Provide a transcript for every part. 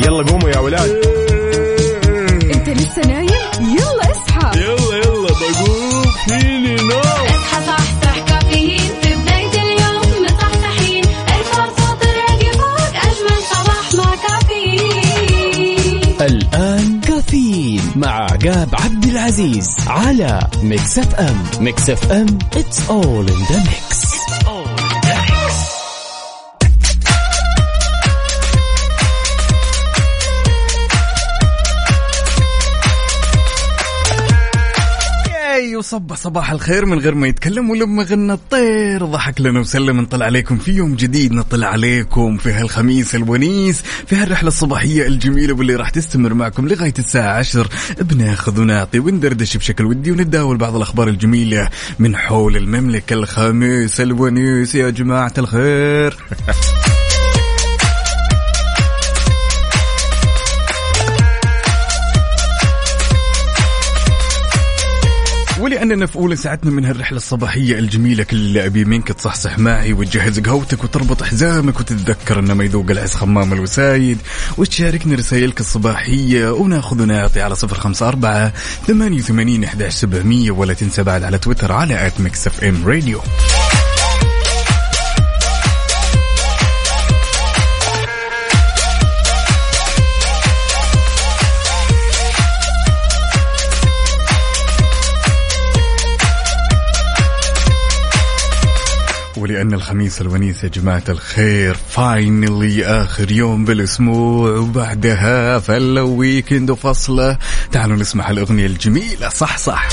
يلا قوموا يا ولاد. انت لسه نايم؟ يلا اصحى. يلا يلا بقوم. فيني نوم. اصحى صحصح كافيين. في بداية اليوم مصحصحين. ارفع صوت الراديو فوق أجمل صباح مع كافيين. الآن كافيين مع عقاب عبد العزيز على Mix FM. Mix FM it's all in the mix. وصب صباح الخير من غير ما يتكلم ولما غنى الطير. ضحك لنا وسلم نطلع عليكم في يوم جديد. نطلع عليكم في هالخميس الونيس في هالرحلة الصباحية الجميلة واللي راح تستمر معكم لغاية الساعة عشر. بناخذ ونعطي وندردش بشكل ودي ونتداول بعض الأخبار الجميلة من حول المملكة الخميس الونيس. يا جماعة الخير. ولاننا في اولى ساعتنا من هالرحلة الصباحية الجميلة. كل ابي منك تصحصح معي وتجهز قهوتك وتربط حزامك وتتذكر ان ما يذوق العز خمام الوسايد. وتشاركني رسائلك الصباحية وناخذ ونعطي على صفر خمسة أربعة ثمانية وثمانين أحداش سبعمية ولا تنسى بعد على تويتر على at Mix FM Radio. ولأن الخميس الونيس يا جماعة الخير. finally آخر يوم بالأسبوع وبعدها hello weekend وفصله تعالوا نسمع الأغنية الجميلة. صح صح.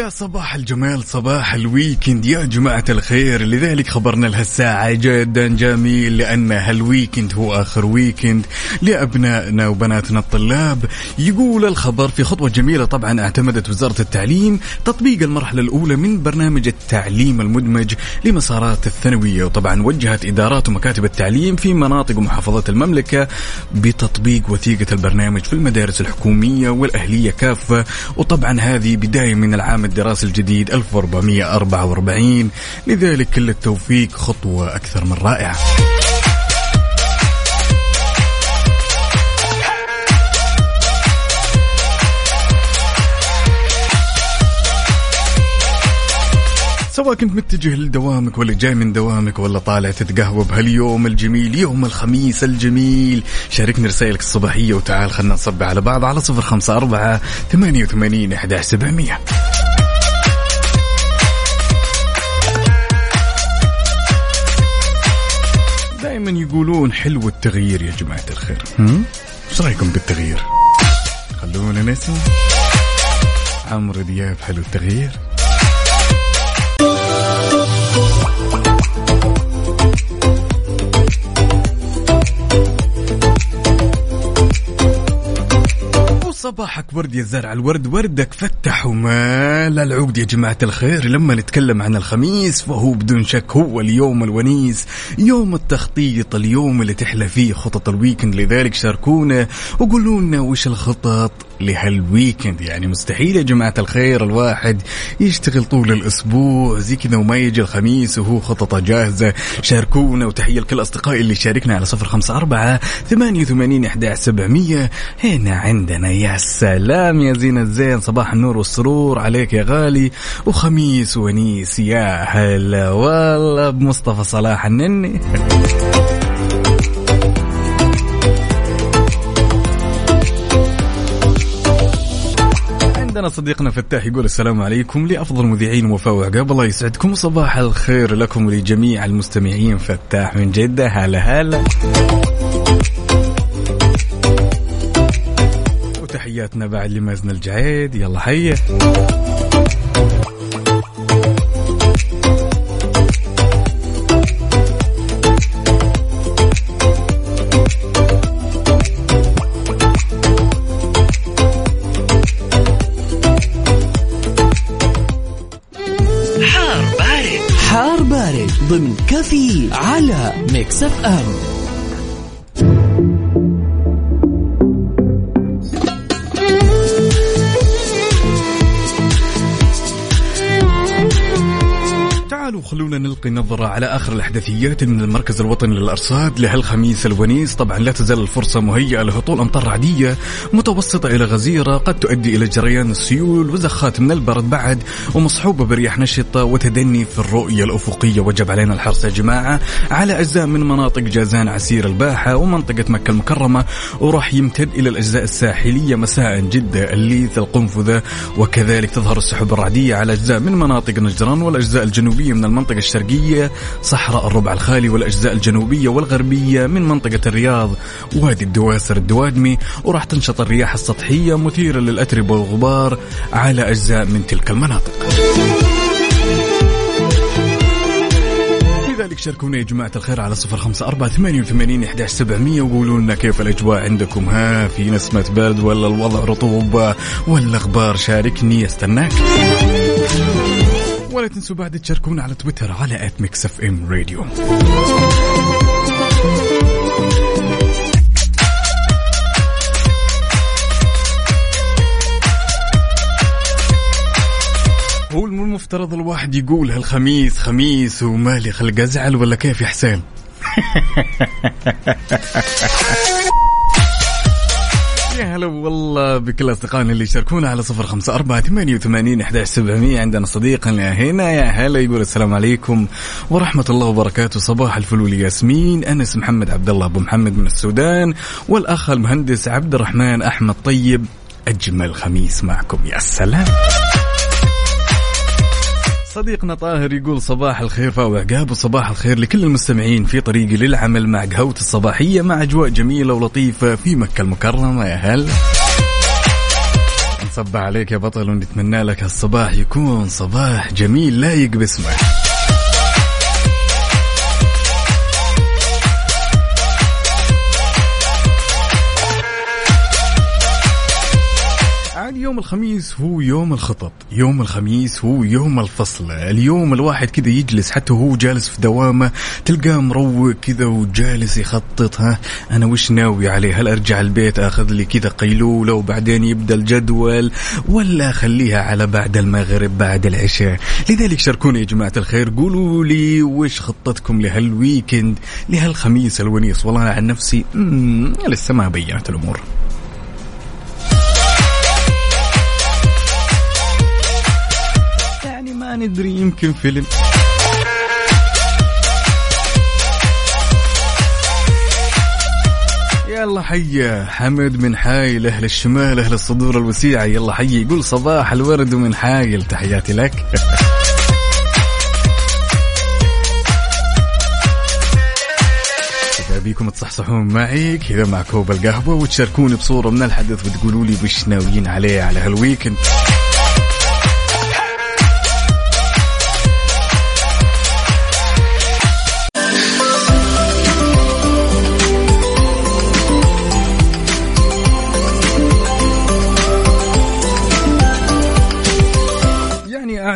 ويا صباح الجمال صباح ال weekend. يا جماعة الخير لذلك خبرنا لهالساعة جدا جميل لأن هال weekend هو آخر weekend لأبنائنا وبناتنا الطلاب. يقول الخبر في خطوة جميلة طبعا اعتمدت وزارة التعليم تطبيق المرحلة الأولى من برنامج التعليم المدمج لمسارات الثانوية. وطبعا وجهت إدارات ومكاتب التعليم في مناطق ومحافظات المملكة بتطبيق وثيقة البرنامج في المدارس الحكومية والأهلية كافة. وطبعا هذه بداية من العام الدراسي الجديد 1444 لذلك كل التوفيق خطوة أكثر من رائعة. سواء كنت متجه لدوامك ولا جاي من دوامك ولا طالع تتقهوى بهاليوم الجميل يوم الخميس الجميل. شاركني رسائلك الصباحية وتعال خلنا نصب على بعض على صفر خمسة أربعة ثمانية وثمانين أحد سبعمية. دائما يقولون حلو التغيير يا جماعة الخير؟ إيش رأيكم بالتغيير؟ خلونا نسمع. عمرو دياب حلو التغيير. صباحك ورد يا زرع الورد وردك فتح ومال العقد يا جماعة الخير. لما نتكلم عن الخميس فهو بدون شك هو اليوم الونيس يوم التخطيط اليوم اللي تحلى فيه خطط الويكند لذلك شاركونا وقولوا لنا وش الخطط. لهالويكند يعني مستحيل يا جماعة الخير الواحد يشتغل طول الأسبوع. زي كذا وما يجي الخميس وهو خططه جاهزة. شاركونا وتحية لكل أصدقائي اللي شاركنا على صفر خمسة أربعة ثمانية وثمانين أحد سبعمية. هنا عندنا يا سلام يا زين الزين. صباح النور والسرور عليك يا غالي. وخميس ونيس. يا هلا والله. بمصطفى صلاح النني. عندنا صديقنا فتاح يقول السلام عليكم لأفضل مذيعين وفاء وعقاب الله يسعدكم وصباح الخير لكم ولجميع المستمعين فتاح من جدة. هلا هلا. وتحياتنا بعد لمازن الجعيد. يلا حيه كفي على Mix FM. نلقي نظرة على آخر الأحداثيات من المركز الوطني للأرصاد لهالخميس الونيس طبعا لا تزال الفرصة مهيئة لهطول أمطار رعدية متوسطة إلى غزيرة قد تؤدي إلى جريان السيول وزخات من البرد بعد ومصحوبة برياح نشطة وتدني في الرؤية الأفقية. وجب علينا الحرص يا جماعة على أجزاء من مناطق جازان عسير الباحة ومنطقة مكة المكرمة وراح يمتد إلى الأجزاء الساحلية مساء جدة الليث القنفذة وكذلك تظهر السحب الرعدية على أجزاء من مناطق نجران والأجزاء الجنوبية من المنطقة الشرقية صحراء الربع الخالي والأجزاء الجنوبية والغربية من منطقة الرياض. وادي الدواسر الدوادمي وراح تنشط الرياح السطحية مثيرة للأتربة والغبار على أجزاء من تلك المناطق. لذلك شاركونا يا جماعة الخير على صفر خمسة أربعة ثمانية وثمانين إحداش سبعمية وقولوا لنا كيف الأجواء عندكم. ها في نسمة برد ولا الوضع رطوبة ولا أخبار شاركني أستناك. ولا تنسوا بعد تشاركونا على تويتر على at Mix FM Radio هو المفترض الواحد يقول هالخميس خميس ومالي خلق أزعل ولا كيف يا حسين؟ هلا والله بكل أصدقائنا اللي يشاركونا على صفر خمسة أربعة ثمانية وثمانين أحداش سبعمية. عندنا صديقنا هنا يا هلا يقول السلام عليكم ورحمة الله وبركاته. صباح الفل والياسمين. أنس محمد عبد الله أبو محمد من السودان والأخ المهندس عبد الرحمن أحمد طيب. أجمل خميس معكم يا سلام. صديقنا طاهر يقول صباح الخير فاو عقاب وصباح الخير لكل المستمعين في طريقي للعمل مع قهوة الصباحية مع أجواء جميلة ولطيفة في مكة المكرمة. يا هل نصب عليك يا بطل ونتمنى لك هالصباح يكون صباح جميل. لايق باسمه يوم الخميس هو يوم الخطط يوم الخميس هو يوم الفصل. اليوم الواحد كذا يجلس حتى وهو جالس في دوامة تلقاه مروق كذا وجالس يخطط ها أنا وش ناوي عليه؟ هل أرجع البيت أخذ لي كذا قيلولة وبعدين يبدأ الجدول؟ ولا أخليها على بعد المغرب بعد العشاء؟ لذلك شاركونا يا جماعة الخير قولوا لي وش خطتكم لهالويكند لهالخميس الونيس. والله أنا عن نفسي لسه ما بينت الأمور. ما ندري يمكن فيلم. يلا حيا حمد من حايل أهل الشمال أهل الصدور الوسيعه يلا حيا يقول صباح الورد من حايل. تحياتي لك. بيكم تصحصحون معي كذا مع كوب القهوة وتشاركوني بصورة من الحدث وتقولوا لي وش ناويين عليه على هالويكند.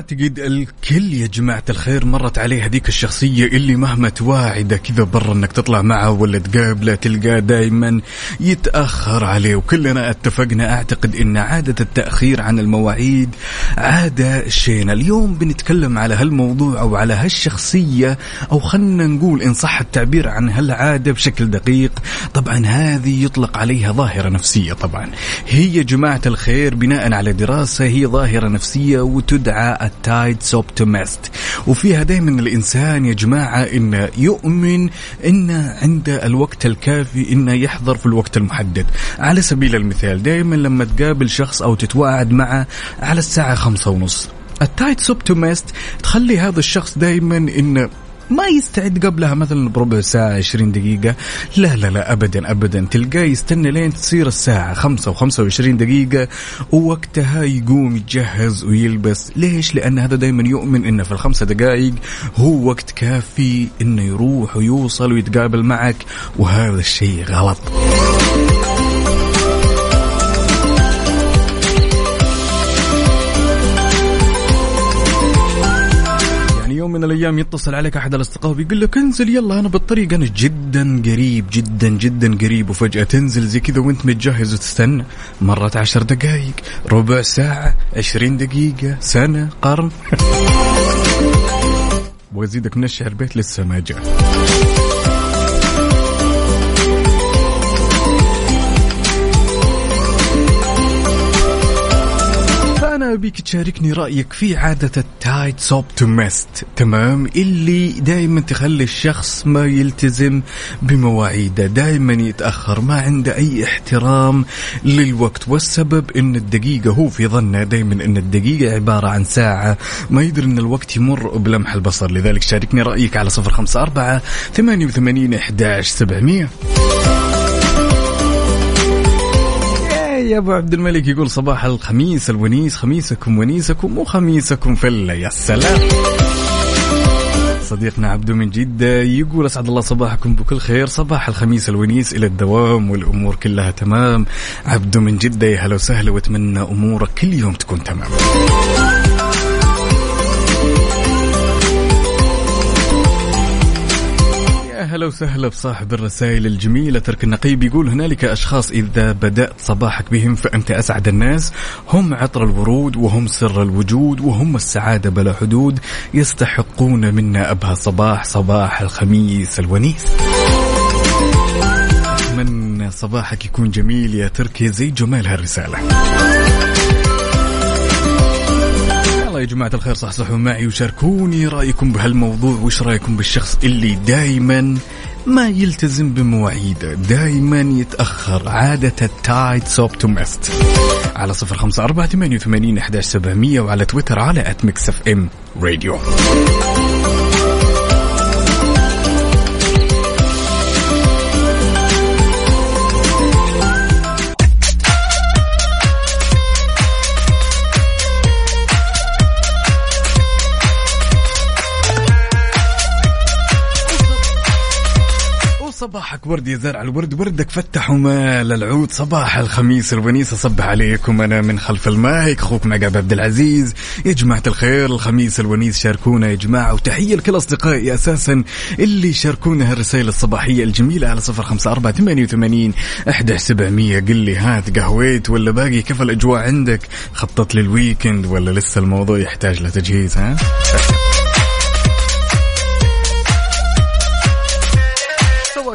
أعتقد الكل يا جماعة الخير مرت عليه هذيك الشخصية اللي مهما تواعدة كذا برا إنك تطلع معه ولا تقابله تلقاه دائما يتأخر عليه. وكلنا اتفقنا أعتقد إن عادة التأخير عن المواعيد عادة شينة. اليوم بنتكلم على هالموضوع أو على هالشخصية أو خلنا نقول إن صح التعبير عن هالعادة بشكل دقيق. طبعا هذه يطلق عليها ظاهرة نفسية طبعا. هي جماعة الخير بناء على دراسة هي ظاهرة نفسية وتدعى التايد سوبتومست وفيها دائما الإنسان يا جماعة انه يؤمن انه عنده الوقت الكافي انه يحضر في الوقت المحدد. على سبيل المثال دائما لما تقابل شخص أو تتواعد معه على الساعة خمسة ونص. ال time optimist تخلي هذا الشخص دائما انه ما يستعد قبلها مثلا بربع ساعة 20 دقيقة. لا لا لا أبدا أبدا. تلقاه يستنى لين تصير الساعة 5 و 25 دقيقة. ووقتها يقوم يتجهز ويلبس. ليش؟ لأن هذا دايما يؤمن أنه في الخمسة دقائق هو وقت كافي أنه يروح ويوصل ويتقابل معك. وهذا الشيء غلط. من الأيام يتصل عليك أحد الأصدقاء بيقول لك انزل يلا أنا بالطريق أنا جدا قريب جدا جدا قريب وفجأة تنزل زي كذا وأنت متجهز وتستنى. مرت عشر دقائق ربع ساعة عشرين دقيقة سنة قرن. أبغى ازيدك من الشعر بيت لسه ما جاء. فأنا أبيك تشاركني رأيك في عادة ال tidsoptimist تمام؟ اللي دائما تخلي الشخص ما يلتزم بمواعيده دائما يتأخر ما عنده أي احترام للوقت. والسبب أن الدقيقة هو في ظنه دائما أن الدقيقة عبارة عن ساعة ما يدري أن الوقت يمر بلمح البصر. لذلك شاركني رأيك على صفر خمسة أربعة ثمانية وثمانين إحداش سبعمية. يا أبو عبد الملك يقول صباح الخميس الونيس خميسكم ونيسكم وخميسكم فله يا سلام. صديقنا عبدو من جدة يقول أسعد الله صباحكم بكل خير. صباح الخميس الونيس إلى الدوام والأمور كلها تمام. عبدو من جدة يا هلا وسهلا وأتمنى أمورك كل يوم تكون تمام. هلا وسهلا بصاحب الرسائل الجميلة. ترك النقيب يقول هنالك أشخاص إذا بدأت صباحك بهم فأنت أسعد الناس. هم عطر الورود وهم سر الوجود وهم السعادة بلا حدود. يستحقون منا أبهى صباح صباح الخميس الونيس. أتمنى صباحك يكون جميل يا تركي. زي جمال هالرسالة. يا جماعة الخير صحصحوا معي وشاركوني رأيكم بهالموضوع وش رأيكم بالشخص اللي دايما ما يلتزم بمواعيده دايما يتأخر عادة ال tidsoptimist على صفر خمسة أربعة ثمانية وثمانين أحداش سبعمية وعلى تويتر على at Mix FM Radio صباحك ورد يا زرع الورد وردك فتح ومال العود. صباح الخميس الونيس أصبح عليكم. أنا من خلف المايك أخوكم عقاب عبد العزيز. يا جماعة الخير الخميس الونيس شاركونا يا جماعة. وتحية لكل أصدقائي أساسا اللي شاركونا هالرسائل الصباحية الجميلة على صفر خمسة أربعة ثمانية وثمانين إحدى سبعمية. قل لي ها تقهويت ولا باقي؟ كيف الأجواء عندك؟ خطط لل weekend ولا لسه الموضوع يحتاج له تجهيز ها؟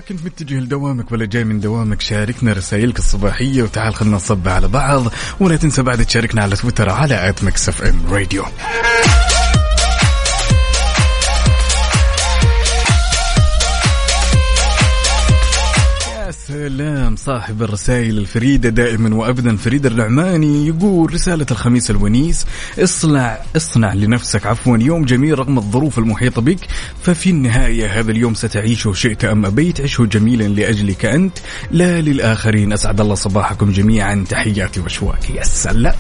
كنت متجه لدوامك ولا جاي من دوامك؟ شاركنا رسائلك الصباحية وتعال خلنا نصب على بعض ولا تنسى بعد تشاركنا على تويتر على آت إم راديو. سلام صاحب الرسائل الفريدة دائما وابدا. فريد النعماني يقول رسالة الخميس الونيس اصنع اصنع لنفسك عفوا يوم جميل رغم الظروف المحيطة بك ففي النهاية هذا اليوم ستعيشه شئت أم أبيت. عشه جميلا لأجلك أنت. لا للآخرين أسعد الله صباحكم جميعا. تحياتي واشواكي يا سلام.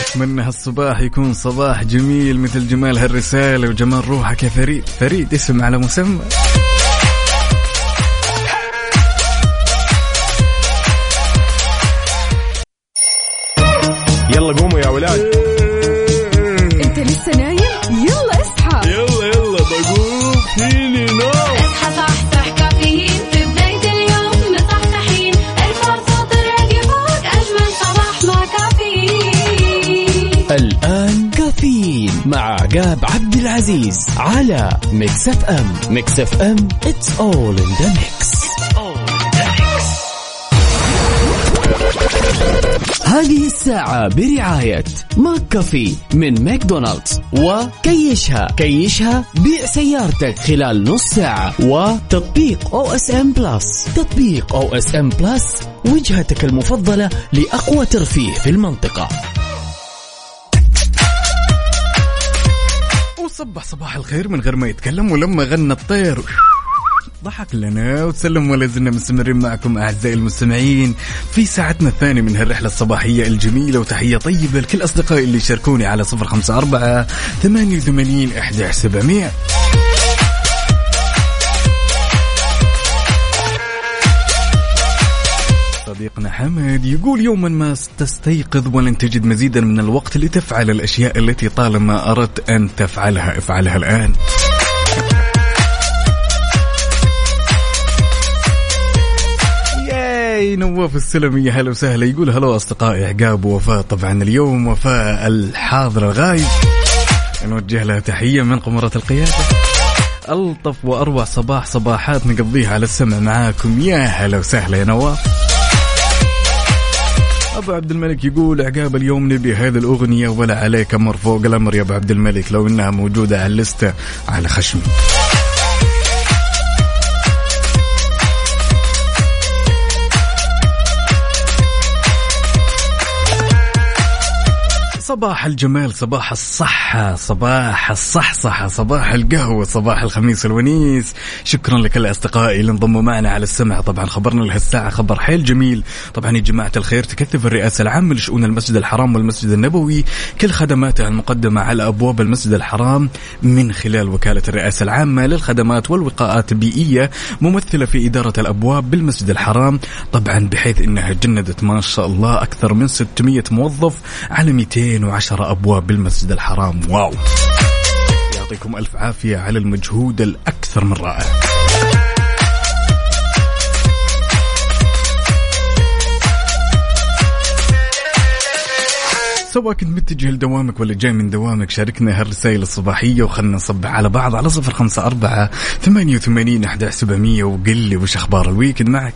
أتمنى هالصباح يكون صباح جميل مثل جمال هالرسالة وجمال روحك يا فريد. فريد اسم على مسمى. يلا قوموا يا ولاد. انت لسه نايم؟ يلا اصحى. يلا يلا بقوم. فيني نوم اصحى صحصح كافيين. في بداية اليوم مصحصحين الفرصة تراقي فوق أجمل صباح مع كافيين. الآن كافيين مع عقاب عبد العزيز على Mix FM. Mix FM it's all in the mix. هذه الساعة برعاية McCafé من ماكدونالدز وكيشها. كيشها بيع سيارتك خلال نص ساعة وتطبيق OSN Plus تطبيق OSN Plus وجهتك المفضلة لأقوى ترفيه في المنطقة. وصبح صباح الخير من غير ما يتكلم ولما غنى الطير. ضحك لنا وسلم ولا زلنا مستمرين معكم أعزائي المستمعين في ساعتنا الثانية من هالرحلة الصباحية الجميلة وتحية طيبة لكل أصدقائي اللي شاركوني على صفر خمسة أربعة ثمانية وثمانين إحدى سبعمئه صديقنا حمد يقول يوما ما تستيقظ ولن تجد مزيدا من الوقت لتفعل الأشياء التي طالما أردت أن تفعلها افعلها الآن. ياي نواف السلمي هلا وسهلا. يقول هلا أصدقائي عقاب ووفاء طبعا اليوم وفاء الحاضر الغايب. نوجه لها تحية من قمرة القيادة. ألطف وأروع صباح صباحات نقضيها على السمع معاكم. يا هلا وسهلا يا نواف. أبو عبد الملك يقول عقاب اليوم نبي هذه الأغنية ولا عليك أمر فوق الأمر يا أبو عبد الملك لو إنها موجودة على اللستة على خشمي. صباح الجمال صباح الصحة صباح الصحصحة صباح القهوة صباح الخميس الونيس شكرا لكل أصدقائي اللي انضموا معنا على السمع. طبعا خبرنا لهالساعة خبر حيل جميل. طبعا يا جماعة الخير تكثف الرئاسة العامة لشؤون المسجد الحرام والمسجد النبوي كل خدماتها المقدمة على أبواب المسجد الحرام من خلال وكالة الرئاسة العامة للخدمات والوقاءات البيئية ممثلة في إدارة الأبواب بالمسجد الحرام. طبعا بحيث أنها جندت ما شاء الله أكثر من 600 موظف على 210 أبواب بالمسجد الحرام. واو. يعطيكم ألف عافية على المجهود الأكثر من رائع. سواء كنت متجه لدوامك ولا جاي من دوامك شاركنا هالرسائل الصباحية وخلنا نصبح على بعض على صفر خمسة أربعة ثمانية وثمانين أحد سبعمية وقل لي وش أخبار ال weekend معك.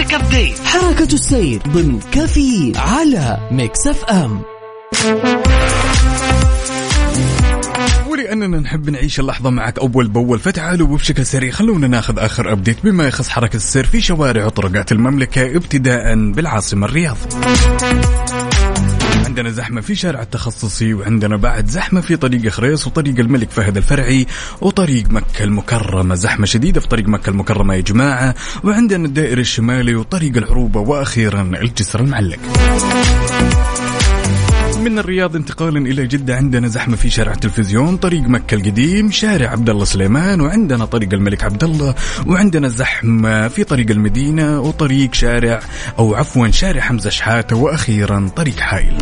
traffic update حركة السير ضمن كافيين على Mix FM ولأننا نحب نعيش اللحظة معك أول بأول فتعالوا وبشكل سريع خلونا ناخذ آخر update بما يخص حركة السير في شوارع وطرقات المملكة ابتداء بالعاصمة الرياض. عندنا زحمة في شارع التخصصي وعندنا بعد زحمة في طريق خريص وطريق الملك فهد الفرعي وطريق مكة المكرمة. زحمة شديدة في طريق مكة المكرمة يا جماعة. وعندنا الدائر الشمالي وطريق العروبة وأخيرا الجسر المعلق. من الرياض انتقالا إلى جدة عندنا زحمة في شارع التلفزيون، طريق مكة القديم، شارع عبد الله سليمان وعندنا طريق الملك عبد الله وعندنا زحمة في طريق المدينة وطريق شارع أو عفوا شارع حمزة شحاتة وأخيرا طريق حائل.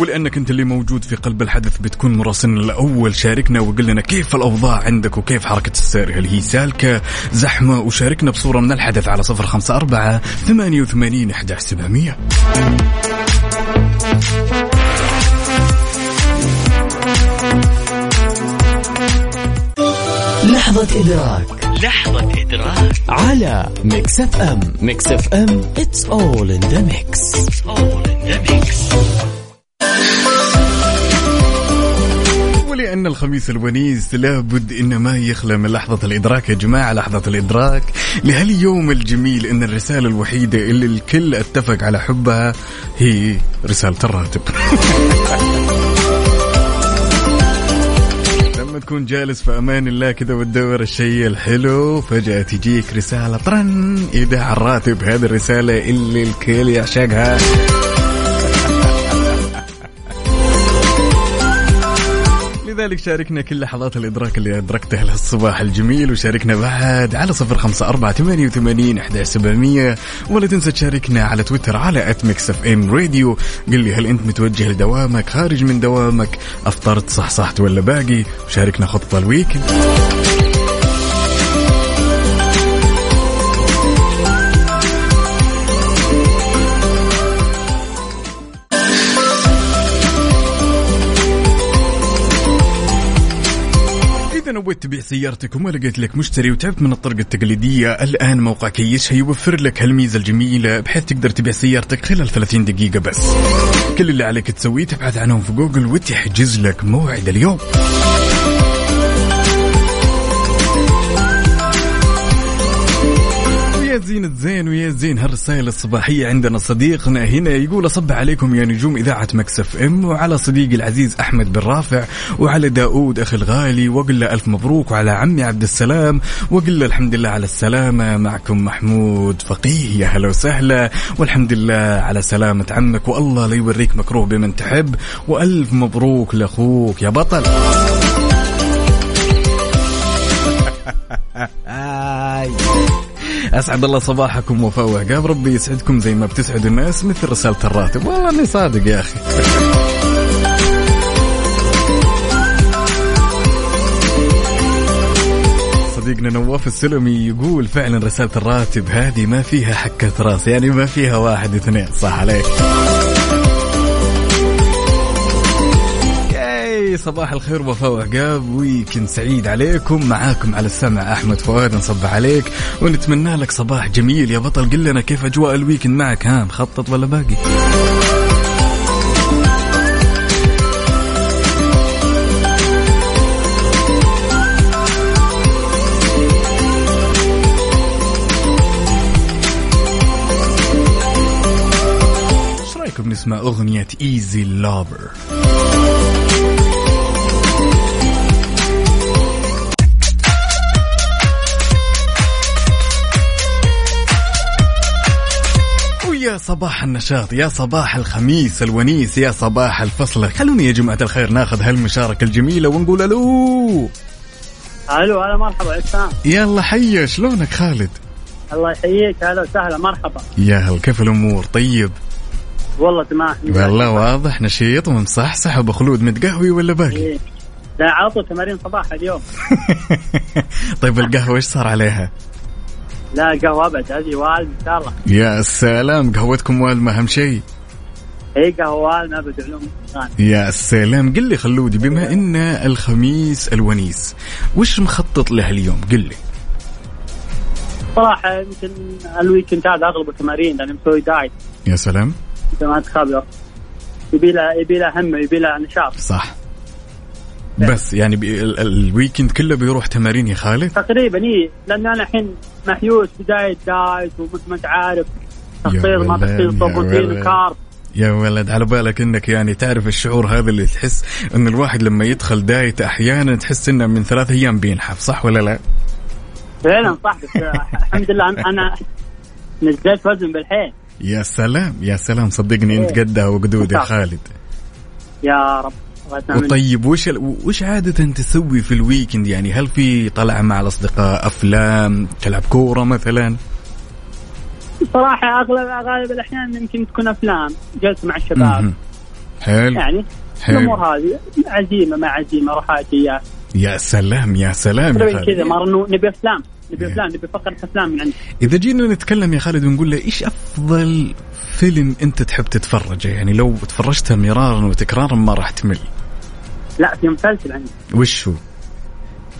ولأنك أنت اللي موجود في قلب الحدث بتكون مراسلنا الأول شاركنا وقل لنا كيف الأوضاع عندك وكيف حركة السير؟ هل هي سالكة زحمة؟ وشاركنا بصورة من الحدث على صفر خمسة أربعة ثمانية وثمانين إحدى سبعمئه لحظة إدراك. لحظة إدراك. على Mix FM Mix FM it's all in the mix. It's all in the mix. ولأن الخميس الونيس لابد إن ما يخلى من لحظة الإدراك يا جماعة لحظة الإدراك. لهاليوم الجميل إن الرسالة الوحيدة اللي الكل اتفق على حبها هي رسالة الراتب. لما تكون جالس في أمان الله كذا وتدور الشيء الحلو فجأة تجيك رسالة طرن إيداع الراتب. هذه الرسالة اللي الكل يعشقها. لذلك شاركنا كل لحظات الإدراك اللي أدركتها لهالصباح الجميل وشاركنا بعد على صفر خمسة أربعة ثمانية وثمانين إحدى سبعمية. ولا تنسى تشاركنا على تويتر على at Mix FM Radio قل لي هل أنت متوجه لدوامك خارج من دوامك أفطرت صح صحت ولا باقي؟ وشاركنا خطة الويكند. نويت تبيع سيارتك وما لقيت لك مشتري وتعبت من الطرق التقليدية. الآن موقع كيش هيوفر لك هالميزة الجميلة بحيث تقدر تبيع سيارتك خلال 30 دقيقة بس. كل اللي عليك تسويه تبحث عنهم في جوجل وتحجز لك موعد اليوم. ويا زين ويا زين هالرسائل الصباحية عندنا صديقنا هنا؟ يقول أصب عليكم يا نجوم إذاعة مكسف إم وعلى صديقي العزيز أحمد بن رافع وعلى داود أخي الغالي. وأقول له ألف مبروك وعلى عمي عبد السلام. وأقول له الحمد لله على السلامة. معكم محمود فقيه. يا هلا وسهلا. والحمد لله على سلامة عمك. والله لا يوريك مكروه بمن تحب. وألف مبروك لأخوك يا بطل. أسعد الله صباحكم وفاء وعقاب ربي يسعدكم زي ما بتسعد الناس مثل رسالة الراتب. والله إني صادق يا أخي. صديقنا نواف السلمي يقول فعلا رسالة الراتب هذه ما فيها حكة رأس يعني ما فيها واحد اثنين صح عليك. صباح الخير وفاء وعقاب. weekend سعيد عليكم. معاكم على السمع أحمد فؤاد نصبح عليك. ونتمنى لك صباح جميل. يا بطل قل لنا كيف أجواء ال weekend معك؟ ها مخطط ولا باقي؟ إيش رأيكم نسمع أغنية ايزي لافر صباح النشاط يا صباح الخميس الونيس يا صباح الفصل. خلوني يا جماعة الخير ناخذ هالمشاركة الجميلة ونقول ألو. ألو هلا مرحبا عسام يلا حي شلونك خالد؟ الله يحييك هلا وسهلا مرحبا. يا هل كيف الأمور؟ طيب؟ والله تمام. والله واضح نشيط ومصحصح ابو خلود متقهوي ولا باقي؟ إيه. لا عطوا تمارين صباح اليوم. طيب القهوة إيش صار عليها؟ لا قهوة أبد هذه والد إن شاء الله. يا سلام قهوتكم والمة أهم شيء. هي قهوة ما الإنسان. يا سلام قل لي خلودي بما إن الخميس الونيس وش مخطط له اليوم؟ قل لي. صراحة يمكن ال weekend هذا اغلبه تمارين لأني مسوي diet. يا سلام. انت ما تخبر يبي له يبي له همه يبي له نشاط. صح. بس يعني بي ال- ال- ال weekend كله بيروح تمارين يا خالد؟ تقريبا اي لأن أنا الحين محيوس بداية diet ومثل ما أنت عارف. تخطيط ما تخطيط بروتين. و carb يا ولد على بالك إنك يعني تعرف الشعور هذا اللي تحس إن الواحد لما يدخل diet أحيانا تحس إنه من ثلاث أيام بينحف صح ولا لا؟ فعلا صح. بس الحمد لله أنا نزلت وزن بالحيل. يا سلام يا سلام صدقني أنت قدها وقدود يا. خالد. يا رب. وطيب وش ال- وش عادة تسوي في ال weekend؟ يعني هل في طلعة مع الأصدقاء أفلام تلعب كورة مثلا؟ صراحة أغلب غالب الأحيان يمكن تكون أفلام جلسة مع الشباب. حلو. يعني حلو. الأمور هذه عزيمة مع عزيمة روحات إياه يا سلام يا سلام يا تقريبا كذا خالد. مرة إنه نبي أفلام نبي إيه. أفلام نبي فقرة أفلام من عندك إذا جينا نتكلم يا خالد ونقول له إيش أفضل فيلم أنت تحب تتفرجه يعني لو تفرجته مرارا وتكرارا ما راح تمل. لا في مسلسل عندي. وش هو؟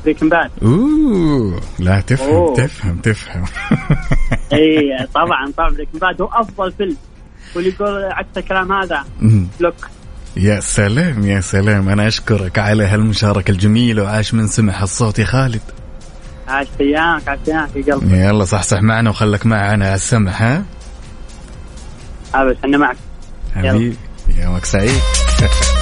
بريكن باد. أوه لا تفهم أوه. تفهم تفهم. إي طبعا طبعا Breaking Bad هو أفضل فيلم. واللي يقول عكس الكلام هذا. block. يا سلام يا سلام. أنا أشكرك على هالمشاركة الجميلة وعاش من سمع الصوت يا خالد. عاش أيامك عاش أيامك يا قلبي يلا صحصح معنا وخلك معنا على السمع ها؟ أبد أنا معك. حبيبي يومك سعيد.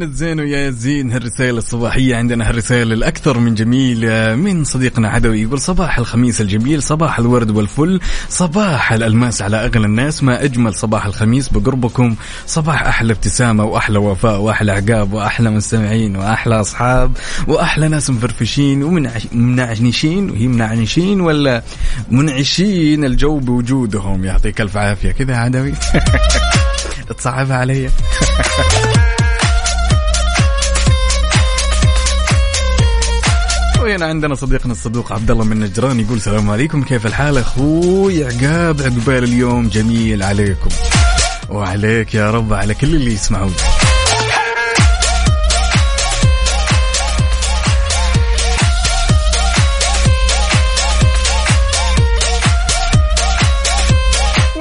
زين الزين ويا زين هالرسالة الصباحية عندنا هالرسالة الأكثر من جميلة من صديقنا عدوي. يقول صباح الخميس الجميل صباح الورد والفل صباح الألماس على أغلى الناس. ما أجمل صباح الخميس بقربكم. صباح أحلى ابتسامة وأحلى وفاء وأحلى عقاب وأحلى مستمعين وأحلى أصحاب وأحلى ناس مفرفشين ومنعنشين وهي منعنشين ولا منعشين. الجو بوجودهم. يعطيك ألف عافية. كذا عدوي. تصعبها علي. وهنا عندنا صديقنا الصدوق عبد الله من نجران يقول السلام عليكم كيف الحال أخوي؟ عقاب عقبال اليوم جميل عليكم. وعليك يا رب على كل اللي يسمعون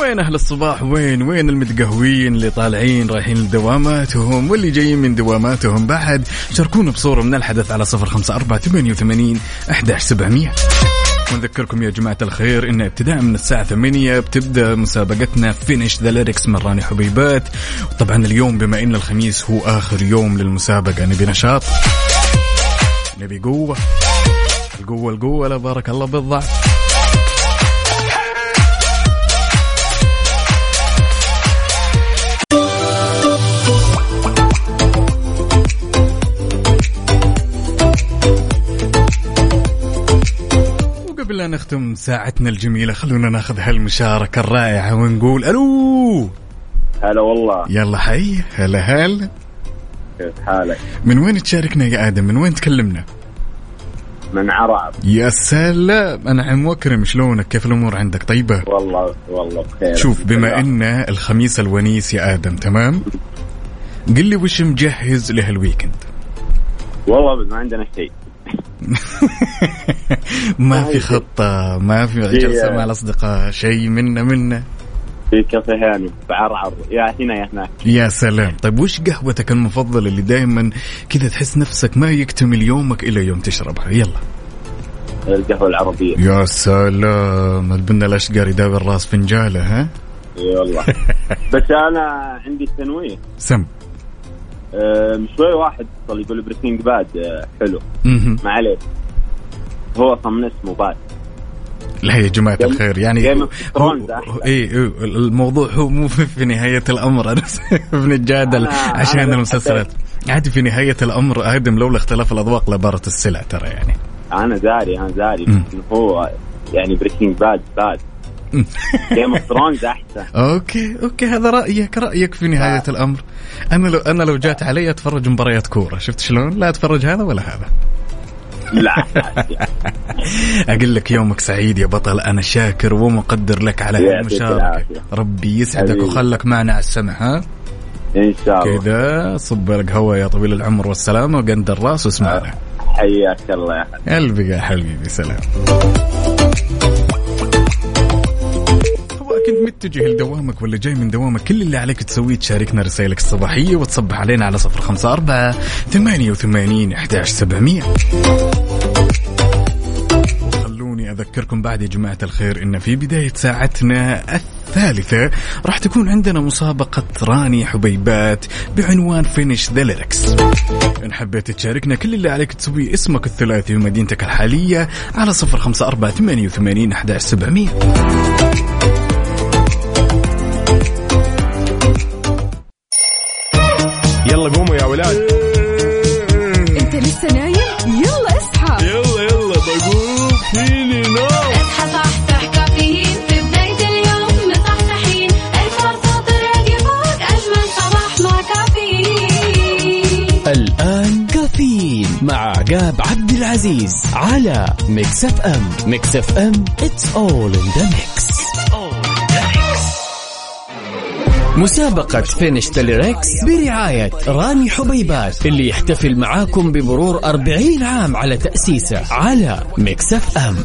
وين أهل الصباح؟ وين وين المتقهوين اللي طالعين رايحين لدواماتهم واللي جايين من دواماتهم بعد؟ شاركونا بصورة من الحدث على صفر خمسة أربعة ثمانية وثمانين أحداش سبعمية. ونذكركم يا جماعة الخير إن ابتداء من الساعة ثمانية بتبدأ مسابقتنا finish the lyrics من راني حبيبات. طبعا اليوم بما إن الخميس هو آخر يوم للمسابقة نبي نشاط نبي قوة. القوة القوة لا بارك الله بالضعف. أن نختم ساعتنا الجميلة؟ خلونا ناخذ هالمشاركة الرائعة ونقول ألو! هلا والله. يلا حي هلا هلا كيف حالك؟ من وين تشاركنا يا آدم؟ من وين تكلمنا؟ من عرعر يا سلام! أنعم وأكرم شلونك؟ كيف الأمور عندك؟ طيبة؟ والله والله بخير. شوف بما إن الخميس الونيس يا آدم تمام؟ قل لي وش مجهز لهالويكند والله ما عندنا شيء. ما في خطة ما في جلسة مع الأصدقاء شيء منا منا. في كافيهان بعرعر يا هنا يا هناك. يا سلام. طيب وش قهوتك المفضلة اللي دائما كذا تحس نفسك ما يكتمل يومك إلا يوم تشربها؟ يلا. القهوة العربية. يا سلام. البنا الأشقر يداوي الراس فنجالة ها؟ إي والله. بس أنا عندي تنويه. سم. شوي واحد اتصل يقول بريكنج باد آه، حلو. ما عليه هو صمم اسمه باد. لا يا جماعة الخير يعني هو- أحلى. إيه الموضوع هو مو في نهاية الأمر. أنا بنتجادل أنا- عشان أنا المسلسلات. عادي في نهاية الأمر آدم لولا اختلاف الأذواق لبارت السلع ترى يعني. أنا داري أنا داري هو يعني بريكنج باد باد. Game of Thrones أحسن. okay okay هذا رأيك رأيك في نهاية الأمر. أنا لو أنا لو جات علي أتفرج مباريات كورة شفت شلون؟ لا أتفرج هذا ولا هذا. لا. أقول لك يومك سعيد يا بطل أنا شاكر ومقدر لك على هالمشاركه. ربي يسعدك. وخلك معنا على السمع ها؟ إن شاء الله. كذا صب لك هوا يا طويل العمر والسلامة وقند الراس واسمعنا. حياك الله يا حبيبي. قلبي يا حبيبي سلام. متجه لدوامك ولا جاي من دوامك كل اللي عليك تسويه تشاركنا رسائلك الصباحية وتصبح علينا على صفر خمسة أربعة ثمانية وثمانين أحداش سبعمية. أذكركم بعد يا جماعة الخير إن في بداية ساعتنا الثالثة راح تكون عندنا مسابقة راني حبيبات بعنوان Finish the Lyrics إن حبيت تشاركنا كل اللي عليك تسويه اسمك الثلاثي ومدينتك الحالية على صفر خمسة أربعة ثمانية وثمانين أحداش سبعمية. يلا قوموا يا ولاد. انت لسه نايم؟ يلا اصحى. يلا يلا بقوم. فيني نوم. اصحى صحصح كافيين. في بداية اليوم مصحصحين الفرصة تراقي فوق أجمل صباح مع كافيين. الآن كافيين مع عقاب عبد العزيز على Mix FM. Mix FM it's all in the mix. مسابقة Finish the Lyrics برعاية راني حبيبات اللي يحتفل معاكم بمرور 40 عام على تأسيسه على Mix FM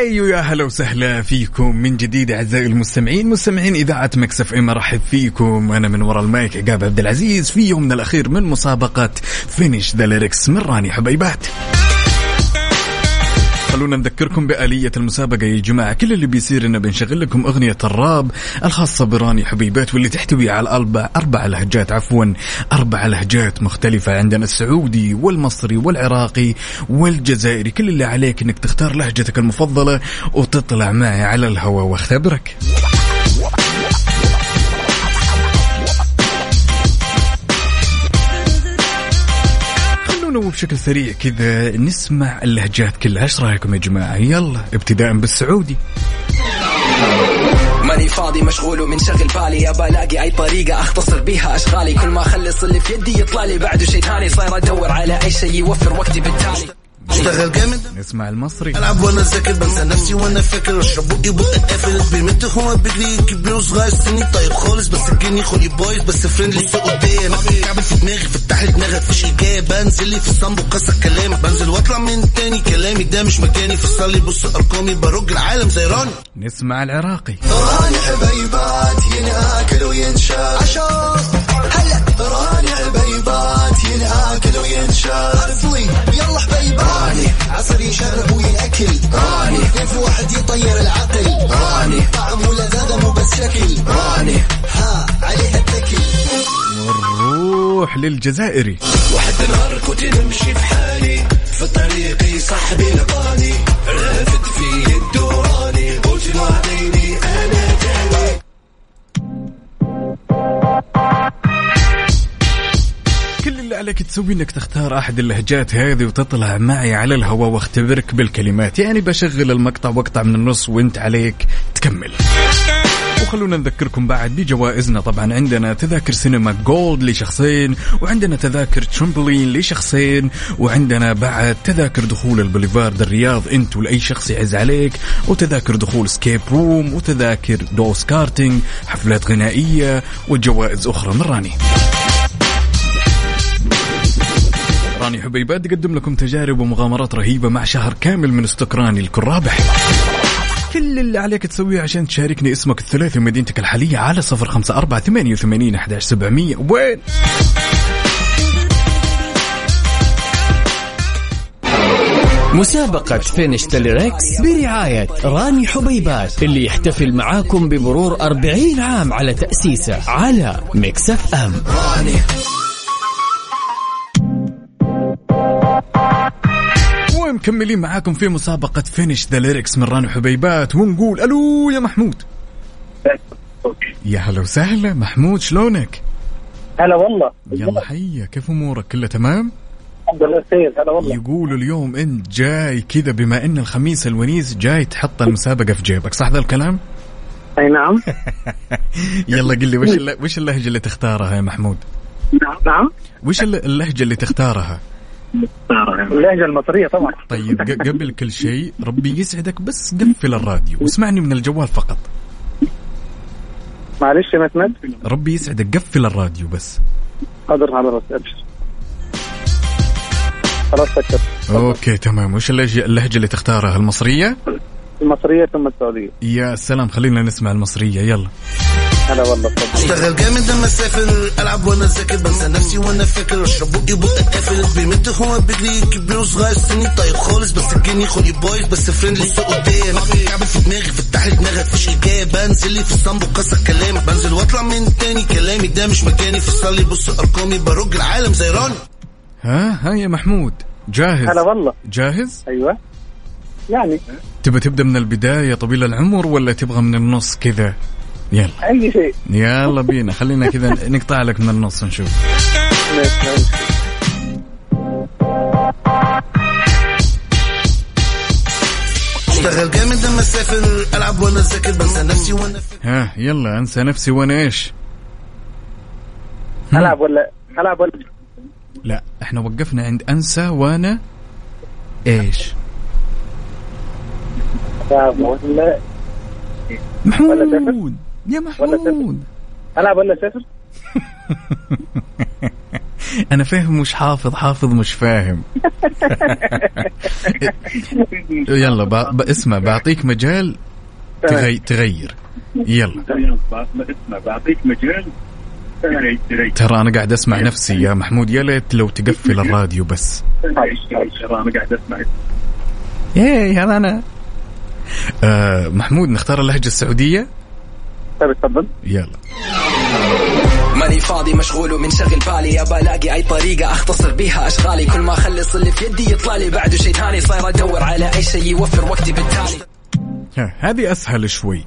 أيوه يا هلا وسهلا فيكم من جديد أعزائي المستمعين مستمعين إذاعة Mix FM أرحب فيكم. أنا من وراء المايك عقاب عبد العزيز في يومنا الأخير من مسابقة Finish the Lyrics من راني حبيبات. خلونا نذكركم بآلية المسابقة يا جماعة. كل اللي بيصير إنه بنشغل لكم أغنية الراب الخاصة براني حبيبات واللي تحتوي على أربع أربع لهجات عفوا أربع لهجات مختلفة عندنا السعودي والمصري والعراقي والجزائري. كل اللي عليك إنك تختار لهجتك المفضلة وتطلع معي على الهواء واختبرك. وبشكل سريع كذا نسمع اللهجات كلها. إيش رأيكم يا جماعة؟ يلا ابتداء بالسعودي. ماني فاضي مشغول ومنشغل بالي. ابى الاقي أي طريقة أختصر بيها أشغالي. كل ما أخلص اللي في يدي يطلع لي. بعده شيء ثاني صاير أدور على أي شيء يوفر وقتي بالتالي. اشتغل جامد. نسمع المصري. ألعب وأنا ذاكر بنسى نفسي وأنا فاكر. اشرب بقي بقى؟ قافل بيمت هو بيجري كبير وصغير سني طيب خالص. بس الجني خلقي بايظ بس فريندلي سوق قدام كعب في دماغي فتح لي دماغك مفيش اجابه بنزل لي في الصنب وكسر كلامي. بنزل واطلع من تاني كلامي. ده مش مكاني. فصل لي بص أرقامي. برج العالم زي راني. نسمع العراقي. راني حبيبات ينأكل وينشال عشان هلا. راني حبيبات ينأكل وينشال اصلي يلا حبيبات راني عصر يشرب ويأكل راني. كيف واحد يطير العقل؟ راني. طعم ولذاذة مو بس شكل راني. ها عليها التكل. ونروح للجزائري واحد نهار كنت نمشي في حالي في طريقي صاحبي لقاني رافد في الدوراني قلت له اعطيني أنا تاني. عليك تسوي إنك تختار أحد اللهجات هذه وتطلع معي على الهواء واختبرك بالكلمات. يعني بشغل المقطع واقطع من النص وانت عليك. تكمل. وخلونا نذكركم بعد بجوائزنا. طبعا عندنا تذاكر سينما Gold لشخصين وعندنا تذاكر ترمبلين لشخصين وعندنا بعد تذاكر دخول البوليفارد الرياض أنت ولأي شخص يعز عليك وتذاكر دخول escape room وتذاكر دوس كارتينج حفلات غنائية وجوائز أخرى. من راني راني حبيبات تقدم لكم تجارب ومغامرات رهيبة مع شهر كامل من استقراني الكل رابح كل اللي عليك تسويه عشان تشاركني اسمك الثلاثي ومدينتك الحالية على صفر خمسة أربعة ثمانية وثمانين أحداش سبعمية. وين؟ مسابقة فينش تليركس برعاية راني حبيبات اللي يحتفل معاكم بمرور 40 عام على تأسيسه على Mix FM. ومكملين معاكم في مسابقة Finish the Lyrics من راني حبيبات ونقول ألو يا محمود يا هلا وسهلا محمود شلونك؟ هلا والله يلا حيا كيف أمورك كله تمام؟ الحمد لله خير هلا والله يقولوا اليوم انت جاي كذا بما إن الخميس الونيس جاي تحط المسابقة في جيبك صح ذا الكلام؟ أي نعم يلا قل لي وش وش اللهجة اللي تختارها يا محمود؟ نعم وش الل- اللهجة اللي تختارها؟ اللهجه المصريه طبعا. طيب قبل كل شيء ربي يسعدك بس قفل الراديو واسمعني من الجوال فقط. معلش يا متمد ربي يسعدك قفل الراديو بس. حاضر راسي أبشر. خلاص فكرت أوكي تمام. وش اللهجة اللي تختارها المصرية؟ المصرية ثم السعودية. يا سلام خلينا نسمع المصرية يلا. هلا والله أشتغل جامد لما أسافر ألعب وأنا ذاكر. بنسى نفسي وأنا فاكر. أشرب بقي بقى قافل بيمت هو بيجري كبير وصغير سني طيب خالص. بس الجني خلي بايظ. بس فريندلي بص قدام. كعب في دماغي. فتح لي دماغك مفيش إجابة. بنزل لي في الصنب وكسر كلامي. بنزل واطلع من تاني كلامي. ده مش مكاني. فصل لي بص أرقامي. برج العالم زي راني. ها؟ ها يا محمود. جاهز؟ هلا والله. جاهز؟ أيوه. يعني. تبى تبدأ من البداية طويل العمر ولا تبغى من النص كذا؟ يلا. أي شيء. يلا بينا خلينا كذا نقطع لك من النص نشوف أشتغل جامد لما أسافر ألعب وأنا ذاكر بنسى نفسي وأنا ها يلا أنسى نفسي وأنا إيش؟ العب ولا العب ولا لا إحنا وقفنا عند أنسى وأنا إيش؟ العب ولا محمود! يا محمود. ألعب ولا سافر؟ أنا فاهم مش حافظ حافظ مش فاهم. يلا ب... ب... اسمع بعطيك مجال تغي... تغير. يلا. بعطيك مجال ترى أنا قاعد أسمع نفسي يا محمود يا ليت لو تقفل الراديو بس. أنا قاعد اسمع إيه هذا أنا. آه محمود نختار اللهجة السعودية. طيب اتفضل. يلا. ماني فاضي مشغول ومنشغل بالي. ابى الاقي أي طريقة أختصر بيها أشغالي. كل ما أخلص اللي في يدي يطلع لي. بعده شيء ثاني صاير أدور على أي شيء يوفر وقتي بالتالي. ها هذه أسهل شوي.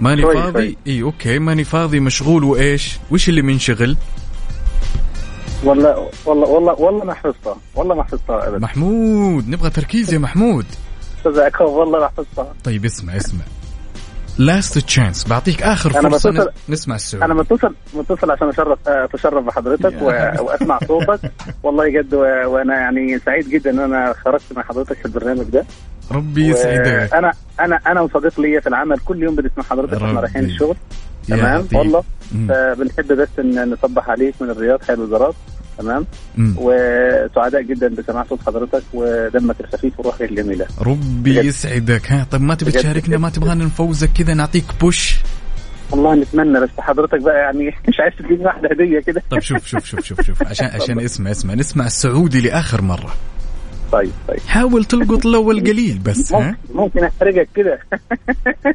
ماني شوي فاضي؟ شوي. إي okay. ماني فاضي مشغول وإيش؟ وش اللي منشغل والله والله والله والله ما حفظتها والله ما حفظتها ابدا. محمود نبغى تركيز يا محمود. أستاذ والله ما حفظتها طيب اسمع اسمع. last chance بعطيك آخر أنا فرصة بتصل- نسمع السؤال. أنا متصل متصل عشان أشرف اتشرف بحضرتك و... وأسمع صوتك. والله جد و... وأنا يعني سعيد جدا إن أنا خرجت مع حضرتك في البرنامج ده. ربي يسعدك. أنا أنا أنا وصديق ليا في العمل كل يوم بنسمع حضرتك وإحنا. رايحين الشغل. تمام. والله. فبنحب بس إن نصبح عليك من الرياض خير الوزارات تمام؟ مم. وسعداء جدا بسماع صوت حضرتك ودمك الخفيف وروحك الجميلة. ربي بجد. يسعدك. ها طيب ما تبي. تشاركنا؟ ما تبغانا نفوزك كذا نعطيك بوش؟ والله نتمنى بس حضرتك بقى يعني مش عايز تديني واحدة هدية كده. طيب شوف شوف شوف شوف شوف. عشان عشان اسمع اسمع نسمع السعودي لآخر مرة. طيب طيب. حاول تلقط الأول قليل بس ها؟ ممكن ممكن احرجك كده.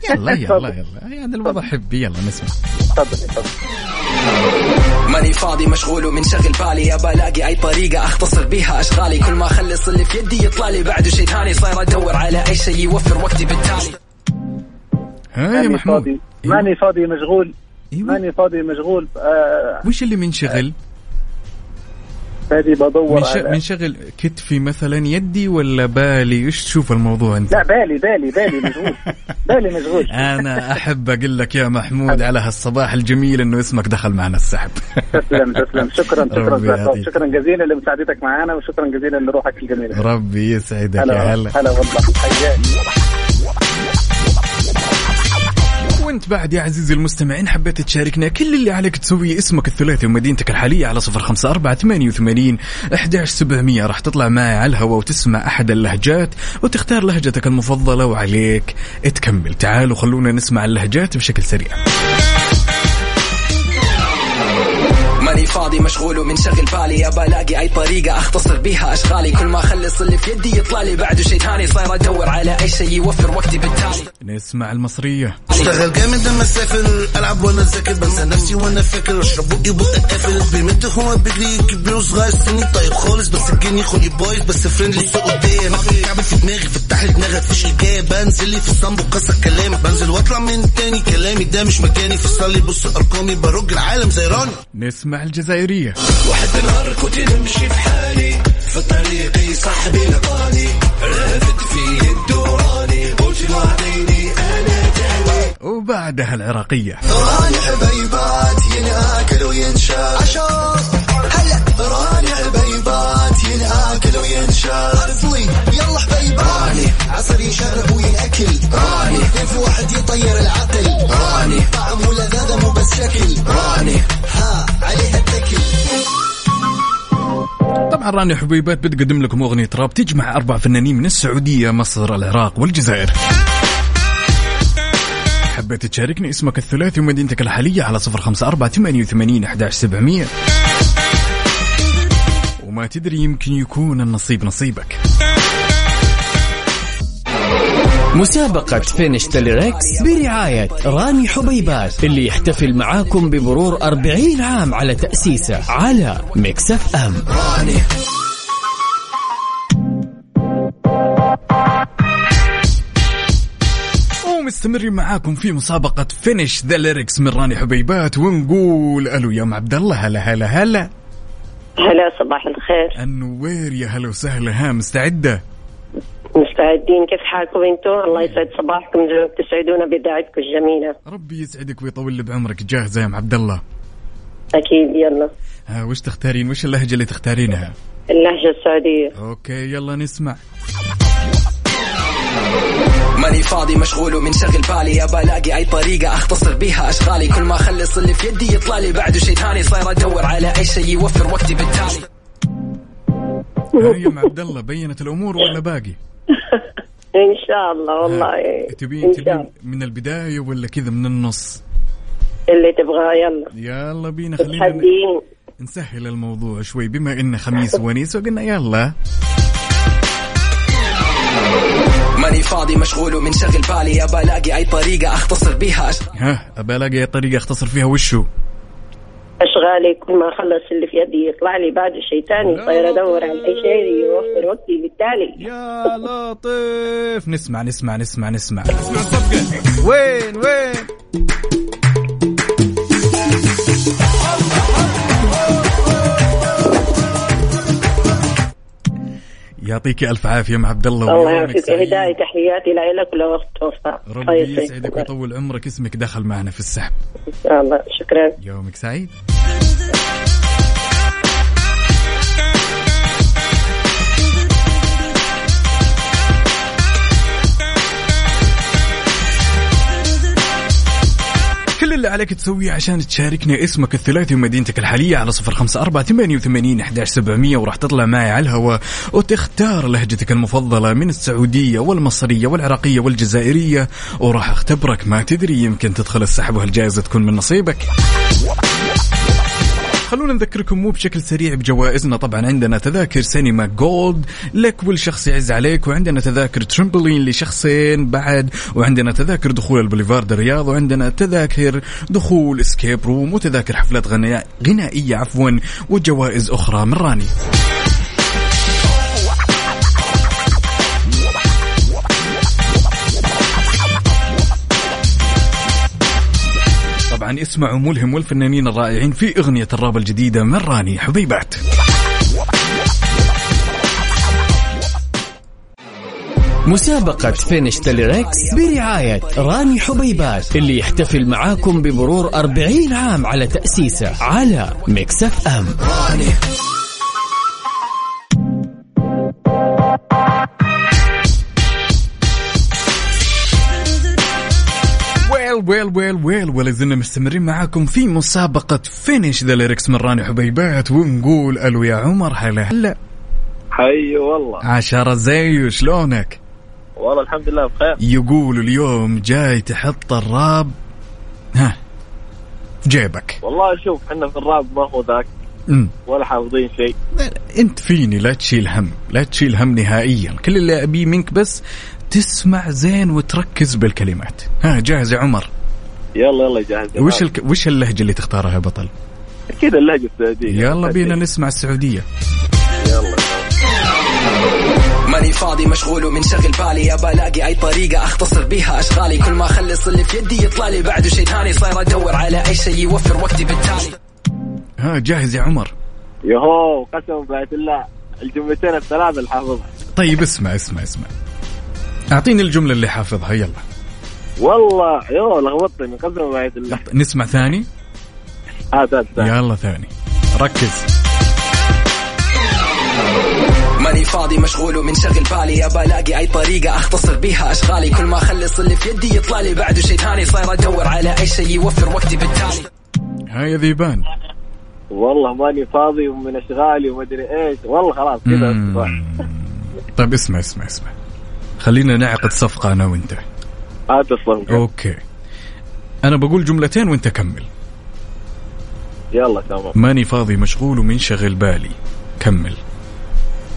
يلا يلا يلا. يعني الوضع حبي. يلا نسمع. اتفضل اتفضل ماني فاضي مشغول ومنشغل بالي. ابى الاقي أي طريقة أختصر بيها أشغالي. كل ما أخلص اللي في يدي يطلع لي. بعده شيء ثاني صاير أدور على أي شيء يوفر وقتي بالتالي. ها يا ماني محمود. فاضي. أيوة. ماني فاضي مشغول. أيوة. ماني فاضي مشغول. آه وش اللي منشغل؟ فادي بدور من, ش... على من شغل كتفي مثلا يدي ولا بالي؟ إيش تشوف الموضوع أنت؟ لا بالي بالي بالي مشغول. بالي مشغول. أنا أحب أقول لك يا محمود على هالصباح الجميل إنه اسمك دخل معنا السحب. تسلم تسلم. شكرا شكرا. شكرا جزيلا لمساعدتك معنا وشكرا جزيلا لروحك الجميلة. ربي يسعدك يا هلا. هلا والله. حياك. وانت بعد يا عزيزي المستمعين حبيت تشاركنا كل اللي عليك تسويه اسمك الثلاثي ومدينتك الحالية على صفر خمسة أربعة ثمانية وثمانين أحداش سبعمية. راح تطلع معي على الهواء وتسمع أحد اللهجات وتختار لهجتك المفضلة وعليك. تكمل تعالوا خلونا نسمع اللهجات بشكل سريع. ماني فاضي مشغول ومنشغل بالي. ابى ألاقي أي طريقة أختصر بيها أشغالي. كل ما أخلص اللي في يدي يطلع لي. بعده شيء ثاني صاير أدور على أي شيء يوفر وقتي بالتالي. نسمع المصرية. أشتغل جامد لما أسافر. ألعب وأنا ذاكر بنسى نفسي وأنا فاكر. أشرب بقي بقى قافل بيمد هو بيجري كبير وصغير. سني طيب خالص. بس الجني خلقي بايظ بس فريندلي بص قدام. كعب في دماغي. فتح لي دماغك. فيش إجابة. بنزل لي في الصنب وكسر كلام بنزل واطلع من تاني كلامي. ده مش مكاني. فصل لي بص أرقامي. برج العالم زي راني. نسمع الجزائرية. واحد النهار كنت نمشي في حالي في طريقي صاحبي لقاني. رافد في الدوراني قلت له أعطيني أنا تاني وبعدها العراقية. راني حبيبات ينأكل وينشال عشان هلا راني يلا راني. عصر يشرب ويأكل. راني. كيف واحد يطير العقل. راني. طعم ولذاذة مو بس شكل. راني. ها عليها التكل. طبعا راني حبيبات بتقدم لكم أغنية راب تجمع أربع فنانين من السعودية مصر العراق والجزائر. حبيت تشاركني اسمك الثلاثي ومدينتك الحالية على صفر خمسة أربعة ثمانية وثمانين أحداش سبعمية. وما تدري يمكن يكون النصيب نصيبك. مسابقة فينش تليركس برعاية راني حبيبات اللي يحتفل معاكم بمرور 40 عام على تأسيسه على Mix FM. راني ومستمرين معاكم في مسابقة Finish the Lyrics من راني حبيبات ونقول ألو يا ام عبد الله هلا هلا هلا. هلا صباح الخير. النوير يا هلا وسهلا. ها مستعدة؟ مستعدين. كيف حالكم أنتم الله يسعد صباحكم. تسعدونا بدايتكم الجميلة. ربي يسعدك ويطول لي بعمرك. جاهزة يا أم عبد الله؟ أكيد يلا. ها وش تختارين؟ وش اللهجة اللي تختارينها؟ اللهجة السعودية. okay يلا نسمع. ماني فاضي مشغول ومنشغل بالي. ابى ألاقي أي طريقة أختصر بيها أشغالي. كل ما أخلص اللي في يدي يطلع لي بعده شيء ثاني صاير أدور على أي شيء يوفر وقتي بالتالي. ام عبد الله بينت الأمور ولا باقي؟ إن شاء الله والله. تبين تبين الله. من البداية ولا كذا من النص؟ اللي تبغاه يلا. يلا بينا خلينا نسهل الموضوع شوي. بما إنه خميس ونيس وقلنا يلا. ماني فاضي مشغول ومنشغل بالي. ابى ألاقي أي طريقة أختصر بيها؟ أش... ها ابى ألاقي طريقة أختصر فيها؟ وشو أشغالي كل ما أخلص اللي في يدي يطلع لي بعد شيء ثاني صاير أدور على أي شيء يوفر وقتي بالتالي. يا لطيف. نسمع نسمع نسمع نسمع. وين وين؟ يعطيك ألف عافية ام عبد الله الله يعافيك. هداية تحياتي لك ولوقت توفى ربي يسعدك ويطول عمرك. اسمك دخل معنا في السحب. إن شاء الله. شكرا. يومك سعيد. عليك تسويه عشان تشاركني اسمك الثلاثي ومدينتك الحالية على صفر خمسة أربعة ثمانية وثمانين أحداش سبعمية وراح تطلع معي على الهواء وتختار لهجتك المفضلة من السعودية والمصرية والعراقية والجزائرية وراح أختبرك. ما تدري يمكن تدخل السحب وهالجائزة تكون من نصيبك. خلونا نذكركم مو بشكل سريع بجوائزنا. طبعا عندنا تذاكر سينما Gold لك ولشخص يعز عليك وعندنا تذاكر ترمبلين لشخصين بعد وعندنا تذاكر دخول البوليفارد الرياض وعندنا تذاكر دخول escape room وتذاكر حفلات غنائية عفوا وجوائز أخرى من راني. طبعا اسمعوا ملهم والفنانين الرائعين في أغنية الراب الجديدة من راني حبيبات. مسابقة Finish the Lyrics برعاية راني حبيبات اللي يحتفل معاكم بمرور 40 عام على تأسيسه على Mix FM. راني well well well well ولا زلنا مستمرين معاكم في مسابقة finish the lyrics من راني حبيبات ونقول ألو يا عمر هلا هلا. حي والله. عشرة زي شلونك؟ والله الحمد لله بخير. يقول اليوم جاي تحط الراب. ها في جيبك. والله شوف إحنا في الراب ما هو ذاك. أمم. ولا حافظين شيء. أنت فيني لا تشيل هم لا تشيل هم نهائيا. كل اللي أبيه منك بس تسمع زين وتركز بالكلمات. ها جاهز يا عمر؟ يلا يلا جاهز. وش الك... وش اللهجة اللي تختارها يا بطل؟ أكيد اللهجة السعودية. يلا بينا نسمع السعودية. يلا. ماني فاضي مشغول ومنشغل بالي أبى ألاقي أي طريقة أختصر بيها أشغالي. كل ما أخلص اللي في يدي يطلع لي بعده شيء ثاني. صاير أدور على أي شيء يوفر وقتي بالتالي. ها جاهز يا عمر. يهو قسما بعد الله الجملتين الثلاثة اللي حافظها طيب اسمع اسمع اسمع. أعطيني الجملة اللي حافظها يلا. والله يو لخبطتني قسما بعد الله نسمع ثاني؟ هات هات. يلا ثاني. ركز. ماني فاضي مشغول ومنشغل بالي ابى الاقي أي طريقة أختصر بيها أشغالي. كل ما أخلص اللي في يدي يطلع لي بعده شيء ثاني. صاير أدور على أي شيء يوفر وقتي بالتالي. ها يا ذيبان. والله ماني فاضي ومن أشغالي وما ادري إيش. والله خلاص كذا. طيب اسمع اسمع اسمع. خلينا نعقد صفقة أنا وأنت. هات الصمت أوكي. أنا بقول جملتين وأنت كمل. يلا تمام. ماني فاضي مشغول ومنشغل بالي. كمل.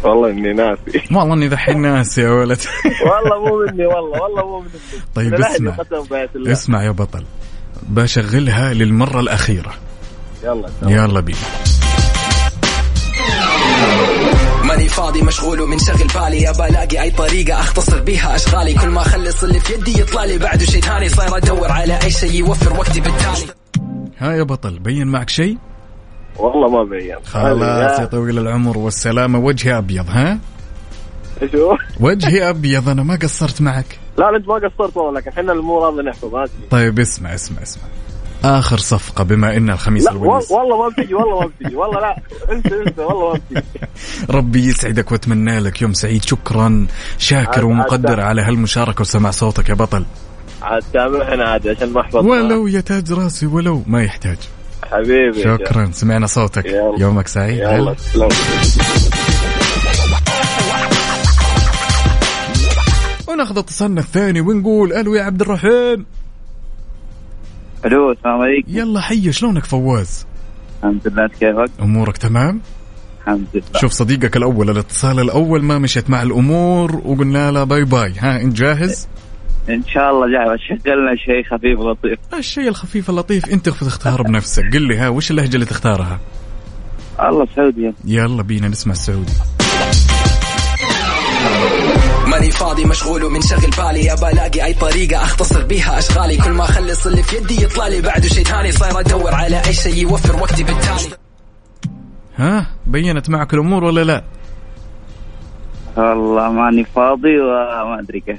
والله إني ناسي. والله إني ذحين ناس يا ولد. والله مو مني والله والله مو مني. طيب أنا اسمع. اسمع يا بطل. بشغلها للمرة الأخيرة. يلا تمام. يلا بينا. ماني فاضي مشغول ومنشغل بالي. ابى الاقي أي طريقة أختصر بيها أشغالي. كل ما أخلص اللي في يدي يطلع لي. بعده شيء ثاني صاير أدور على أي شيء يوفر وقتي بالتالي. ها يا بطل بين معك شيء والله ما بين. خلاص يا يا طويل العمر والسلامة. وجهي أبيض ها؟ إيش هو؟ وجهي أبيض أنا ما قصرت معك. لا أنت ما قصرت والله لكن إحنا المو راضي نحفظ هات طيب اسمع اسمع اسمع. آخر صفقة بما إن الخميس الونيس والله ما بتجي والله ما بتجي والله لا. انت انت والله ما بتجي. ربي يسعدك واتمنى لك يوم سعيد. شكرا شاكر ومقدر على هالمشاركة وسمع صوتك يا بطل. عاد سامحنا عاد عشان ما احفظ ولو يا تاج راسي ولو ما يحتاج. حبيبي. شكرا. سمعنا صوتك. يلا. يومك سعيد. يلا وناخذ اتصالنا الثاني ونقول ألو يا عبد الرحيم. ألو السلام عليكم. يلا حي شلونك فواز؟ الحمد لله كيفك؟ أمورك تمام؟ الحمد لله. شوف صديقك الأول الاتصال الأول ما مشت مع الأمور وقلنا له bye bye. ها أنت جاهز؟ إن شاء الله جاي شغلنا شيء خفيف لطيف الشيء الخفيف اللطيف أنت تختار بنفسك. قل لي ها وش اللهجة اللي تختارها؟ الله سعودي. يلا بينا نسمع السعودي. ماني فاضي مشغول ومنشغل بالي. ابى ألاقي أي طريقة أختصر بيها أشغالي. كل ما أخلص اللي في يدي يطلع لي بعده شيء ثاني. صاير أدور على أي شيء يوفر وقتي بالتالي. ها؟ بينت معك الأمور ولا لا؟ والله ماني فاضي وما أدري كيف.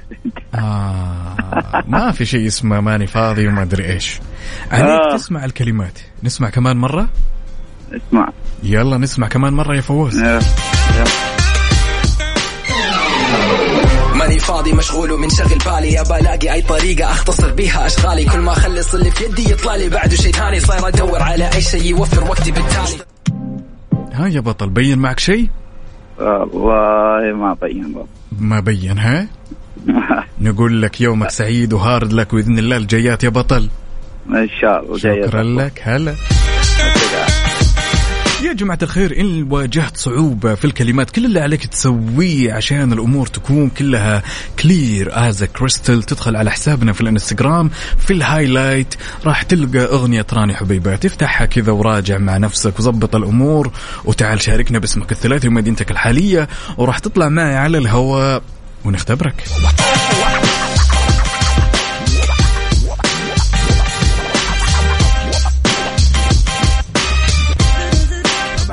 آه ما في شيء اسمه ماني فاضي وما أدري إيش. عليك آه. تسمع الكلمات. نسمع كمان مرة؟ اسمع. يلا نسمع كمان مرة يا فواز يا- ماني فاضي مشغول ومنشغل بالي. ابى الاقي أي طريقة أختصر بيها أشغالي. كل ما أخلص اللي في يدي يطلع لي بعده شيء ثاني صاير أدور على أي شيء يوفر وقتي بالتالي. ها يا بطل بين معك شيء؟ والله ما بين والله. ما بين ها؟ نقول لك يومك سعيد وهارد لك بإذن الله الجايات يا بطل. إن شاء الله شكرا لك هلا. يا جماعة الخير إن واجهت صعوبة في الكلمات كل اللي عليك تسويه عشان الأمور تكون كلها clear as crystal تدخل على حسابنا في الإنستغرام في ال highlight راح تلقى أغنية راني حبيبات افتحها كذا وراجع مع نفسك وظبط الأمور وتعال شاركنا باسمك الثلاثي ومدينتك الحالية وراح تطلع معي على الهواء ونختبرك.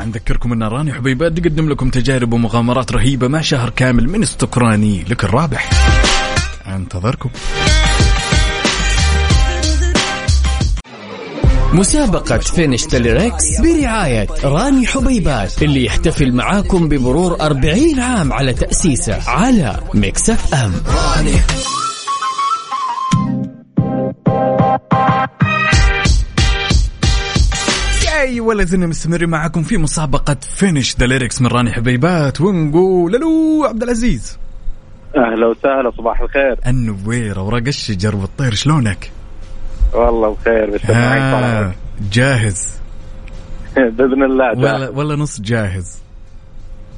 نذكركم أن راني حبيبات تقدم لكم تجارب ومغامرات رهيبة مع شهر كامل من استقراني لك الرابح. أنتظركم. مسابقة finish the lyrics برعاية راني حبيبات اللي يحتفل معاكم بمرور 40 عام على تأسيسه على Mix FM. راني. ولا زلنا مستمرين معاكم في مسابقة finish the lyrics من راني حبيبات ونقول ألو عبد العزيز. أهلا وسهلا صباح الخير. والنوير وورق الشجر والطير شلونك؟ والله بخير بس طال جاهز. بإذن الله ولا جاهز. ولا نص جاهز؟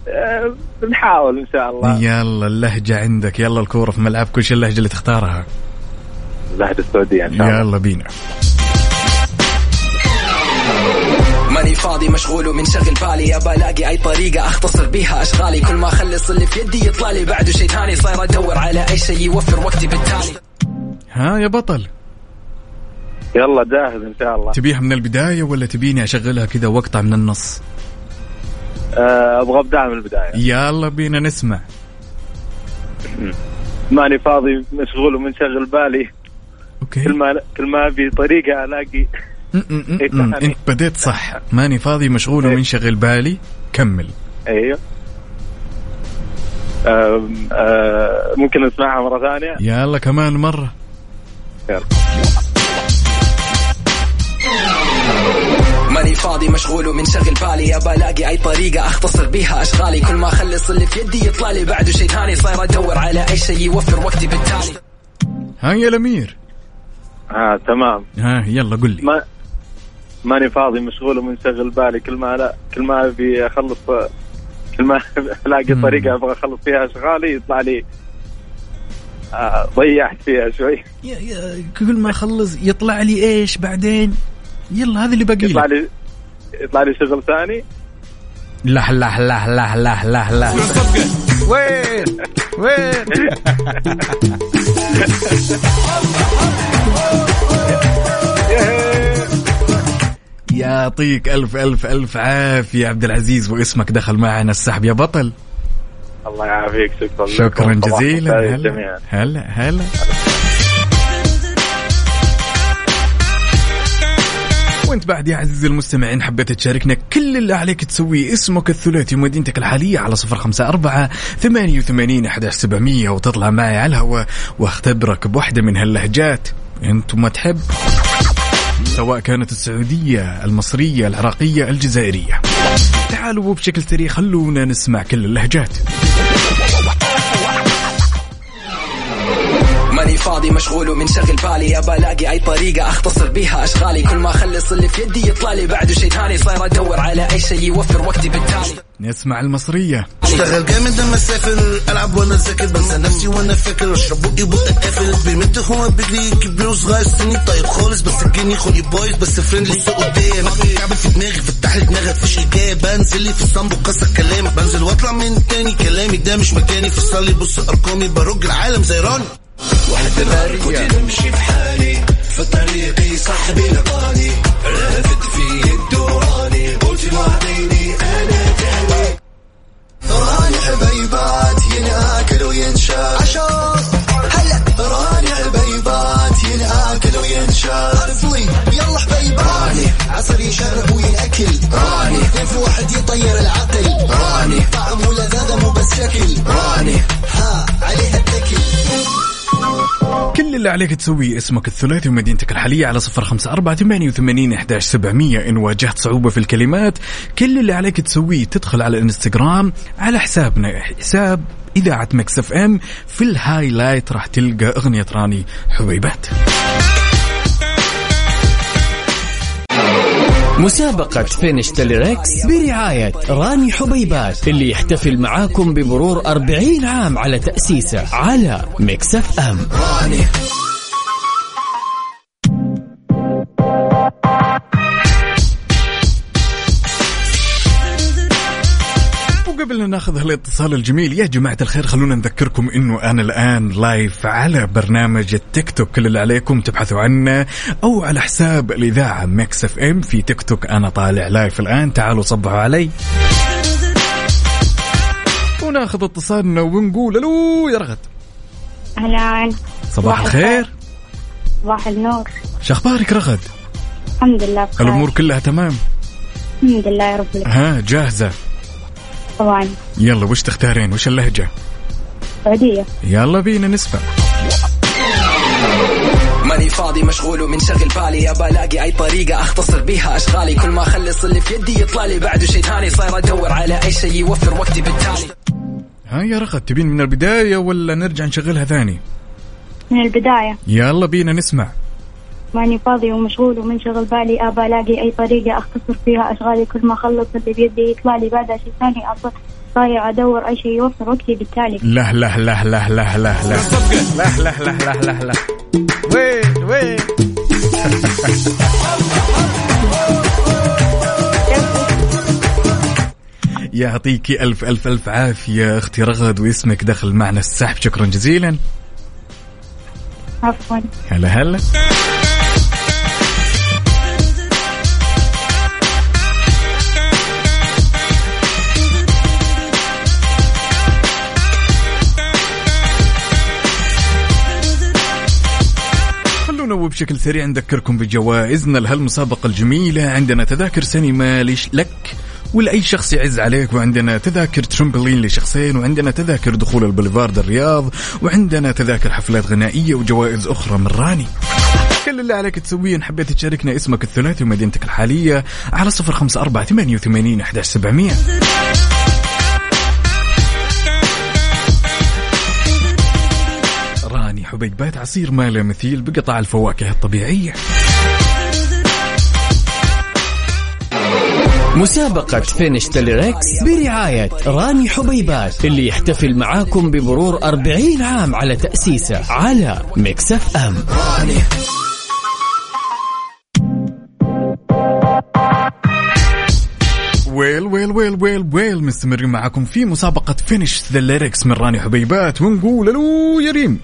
آه، بنحاول إن شاء الله. يلا اللهجة عندك. يلا الكورة في ملعب كل شيء اللهجة اللي تختارها. اللهجة السعودية إن شاء الله. يلا بينا. ماني فاضي مشغول ومنشغل بالي. ابى ألاقي أي طريقة أختصر بيها أشغالي. كل ما أخلص اللي في يدي يطلع لي. بعده شيء ثاني صاير أدور على أي شيء يوفر وقتي بالتالي. ها يا بطل. يلا جاهز إن شاء الله. تبيها من البداية ولا تبيني أشغلها كذا واقطع من النص؟ آه، أبغى أبدأ من البداية. يلا بينا نسمع. ماني فاضي مشغول ومنشغل بالي. okay. كل ما كل ما أبي طريقة ألاقي م- إيه؟ انت بديت صح. ماني فاضي مشغول إيه. ومنشغل بالي كمل. أيوه. آم، آه، ممكن نسمعها مرة ثانية؟ يلا كمان مرة. يلا. ماني فاضي مشغول ومنشغل بالي ابى الاقي أي طريقة أختصر بيها أشغالي. كل ما أخلص اللي في يدي يطلع لي بعده شيء ثاني. صاير أدور على أي شيء يوفر وقتي بالتالي. ها يا الأمير. ها تمام. ها يلا قل لي. ما ماني فاضي مشغول ومنشغل بالي. كل ما لا كل ما أبي أخلص كل ما ألاقي. طريقة أبغى أخلص فيها أشغالي يطلع لي آه، ضيعت فيها شوي. كل ما أخلص يطلع لي إيش بعدين؟ يلا هذا اللي باقي يطلع لي لي يطلع لي شغل ثاني؟ لا لا لا لا لا لا لا. وين؟ وين؟ يعطيك ألف ألف ألف عافية عبد العزيز واسمك دخل معنا السحب. يا بطل. الله يعافيك شكرا شكرا جزيلا. هلا هلا هلا. وانت بعد يا عزيزي المستمعين حبيت تشاركنا كل اللي عليك تسويه. اسمك الثلاثي ومدينتك الحالية على صفر خمسة أربعة ثمانية وثمانين سبعمية وتطلع معي على الهواء واختبرك بواحدة من هاللهجات. انت ما تحب. سواء كانت السعودية المصرية العراقية الجزائرية. تعالوا بشكل سريع خلونا نسمع كل اللهجات. ماني فاضي مشغول ومنشغل بالي. ابى ألاقي أي طريقة أختصر بيها أشغالي. كل ما أخلص اللي في يدي يطلع لي. بعده شيء ثاني صاير أدور على أي شيء يوفر وقتي بالتالي. نسمع المصرية. أشتغل جامد لما اسافر ألعب وأنا ذاكر. بنسى نفسي وأنا فاكر. أشرب بقي بقى قافل بيمد هو بيجري كبير وصغير سني طيب خالص. بس الجني خلي بايظ. بس فريندلي بص قدام. كعب في دماغي. فتح لي دماغك مفيش اجابه بنزل لي في الصنب وكسر كلامي. بنزل وأطلع من تاني كلامي. ده مش مكاني. فصل لي بص أرقامي. برج العالم زي راني. كنت نمشي بحالي في طريقي صاحبي لقاني. رافد فيه الدوراني قلت وعديني أنا تاني راني حبيبات ينأكل وينشال عشان هلا راني حبيبات ينأكل وينشال أصلي يلا حبيبات راني عصر يشرب وينأكل راني كيف واحد يطير العقل. راني طعم ولذاذة مو بس شكل راني ها عليها التكل. كل اللي عليك تسويه اسمك الثلاثي ومدينتك الحالية على صفر خمسة أربعة ثمانية وثمانين إحداش سبعمية. إن واجهت صعوبة في الكلمات كل اللي عليك تسويه تدخل على الانستغرام على حسابنا حساب إذاعة Mix FM. في ال highlight راح تلقى أغنية راني حبيبات. مسابقة فينش تليركس برعاية راني حبيبات اللي يحتفل معاكم بمرور 40 عام على تأسيسه على Mix FM. راني لا ناخذ هالاتصال الجميل. يا جماعة الخير خلونا نذكركم إنه أنا الآن live على برنامج التيك توك. كل اللي عليكم تبحثوا عنه أو على حساب الإذاعة Mix FM في تيك توك. أنا طالع live الآن. تعالوا صبحوا علي. وناخذ اتصالنا ونقول ألو يا رغد. أهلا صباح الخير. صباح. النور شخبارك رغد؟ الحمد لله بخير. الأمور كلها تمام؟ الحمد لله يا رب العالمين. ها جاهزة. طبعا. يلا وش تختارين؟ وش اللهجة؟ سعودية يلا بينا نسمع. ماني فاضي مشغول ومنشغل بالي. ابى الاقي أي طريقة أختصر بيها أشغالي. كل ما أخلص اللي في يدي يطلع لي. بعده شيء ثاني صاير أدور على أي شيء يوفر وقتي بالتالي. ها يا رغد تبين من البداية ولا نرجع نشغلها ثاني؟ من البداية. يلا بينا نسمع. ماني فاضي ومشغول ومنشغل بالي أبى ألاقي أي طريقة أختصر فيها أشغالي كل ما أخلص اللي بيدي يطلع لي بعدها شيء ثاني أص- صاير أدور أي شيء يوفر وقتي بالتالي لا لا لا لا لا لا لا لا لا لا لا لا لا وين وين يعطيكي ألف ألف ألف عافية أختي رغد واسمك دخل معنا السحب شكرا جزيلا عفوا هلا هلا وبشكل سريع نذكركم بجوائزنا. لهالمسابقة الجميلة عندنا تذاكر سينما ليش لك ولأي شخص يعز عليك وعندنا تذاكر ترمبلين لشخصين وعندنا تذاكر دخول البوليفارد الرياض وعندنا تذاكر حفلات غنائية وجوائز أخرى من راني. كل اللي عليك تسويه إن حبيت تشاركنا اسمك الثلاثي ومدينتك الحالية على صفر خمسة أربعة ثمانية وثمانين أحداش سبعمية. حبيبات عصير ما له مثيل بقطع الفواكه الطبيعية. مسابقة finish the lyrics برعاية راني حبيبات اللي يحتفل معاكم بمرور 40 عام على تأسيسه على Mix FM. well well well well well مستمرين معاكم في مسابقة finish the lyrics من راني حبيبات ونقول ألو يا ريم.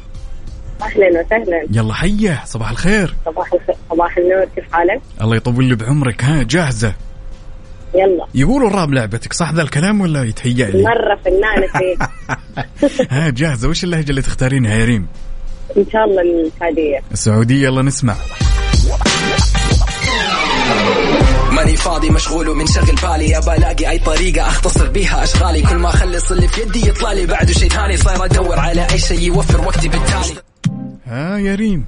أهلا وسهلا. يلا حيه صباح الخير. صباح الخير صباح النور كيف حالك؟ الله يطول لي بعمرك ها جاهزة؟ يلا. يقولوا الراب لعبتك صح ذا الكلام ولا يتهيأ لي؟ مرة فنانة فيه ها جاهزة. وش اللهجة اللي تختارينها يا ريم؟ إن شاء الله السعودية. السعودية يلا نسمع. ماني فاضي مشغول ومنشغل بالي. ابى الاقي أي طريقة أختصر بيها أشغالي. كل ما أخلص اللي في يدي يطلع لي. بعده شيء ثاني صاير أدور على أي شيء يوفر وقتي بالتالي. ها يا ريم.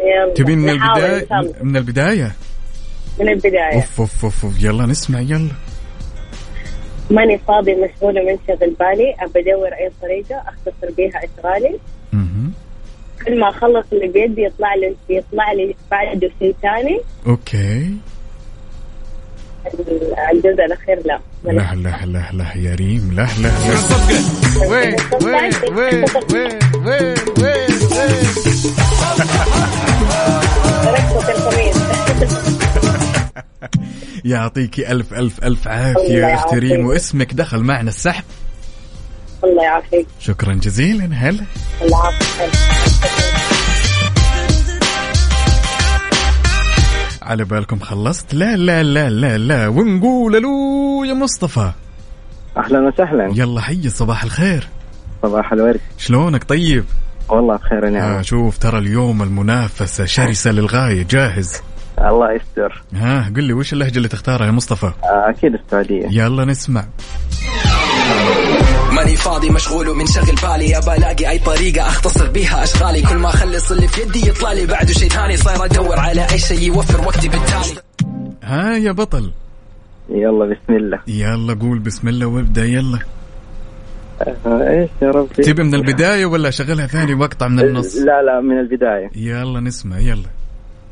يلا تبين من البداية. من البداية؟ من البداية. أوف أوف أوف أوف. يلا نسمع يلا. ماني فاضي مشغول ومنشغل بالي. أبى أدور أي طريقة أختصر بيها اشغالي مهم. كل ما أخلص اللي بيدي يطلع لي يطلع لي بعده شيء ثاني. okay. الجزء الاخير لا. لا لا لا لا يا ريم لا لا لا. وين وين وين وين وين وين يعطيكي ألف ألف ألف الله عافية يا أختي ريم. واسمك دخل معنا السحب. الله يعافيك. شكرا جزيلا هلا. الله يعافيك. على بالكم خلصت. لا لا لا لا لا ونقول ألو يا مصطفى. أهلا وسهلا. يلا حي صباح الخير. صباح الورد. شلونك طيب؟ والله بخير نعم آه شوف ترى اليوم المنافسة شرسة للغاية جاهز؟ الله يستر. ها قل لي وش اللهجة اللي تختارها يا مصطفى؟ آه، أكيد السعودية. يلا نسمع. ماني فاضي مشغول ومنشغل بالي. ابى الاقي أي طريقة أختصر بيها أشغالي. كل ما أخلص اللي في يدي يطلع لي. بعده شيء ثاني صاير أدور على أي شيء يوفر وقتي بالتالي. ها يا بطل. يلا بسم الله. يلا قول بسم الله وابدأ يلا. آه، إيش يا ربي؟ تبي من البداية ولا شغلها ثاني؟ واقطع من النص. لا لا من البداية. يلا نسمع يلا.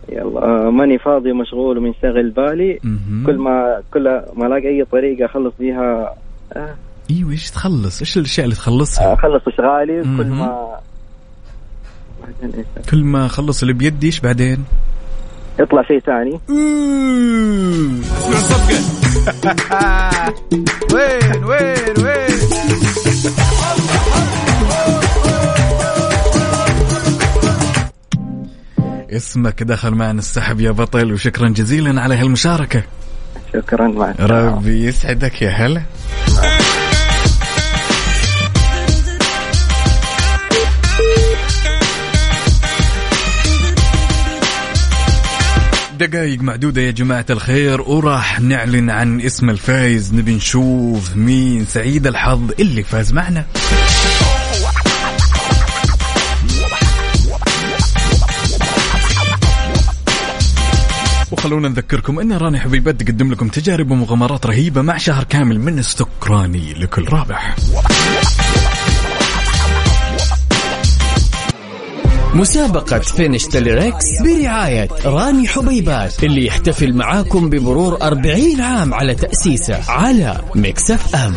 يلا. آه، ماني فاضي مشغول ومنشغل بالي. كل ما كل ما ألاقي أي طريقة أخلص بيها آه، أيوه إيش تخلص إيش الأشياء اللي تخلصها اخلص إشغالي كل. ما؟ كل ما أخلص اللي بيدي إيش بعدين يطلع شيء ثاني اسمع الصفقة وين وين وين اسمك دخل معنا السحب يا بطل وشكرا جزيلا على هالمشاركة شكرا مع السلامة. ربي يسعدك يا هلا دقائق معدودة يا جماعة الخير وراح نعلن عن اسم الفايز نبي نشوف مين سعيد الحظ اللي فاز معنا وخلونا نذكركم إن راني حبيبات تقدم لكم تجارب ومغامرات رهيبة مع شهر كامل من استكراني لكل رابح. مسابقة finish the lyrics برعاية راني حبيبات اللي يحتفل معاكم بمرور 40 عام على تأسيسه على Mix FM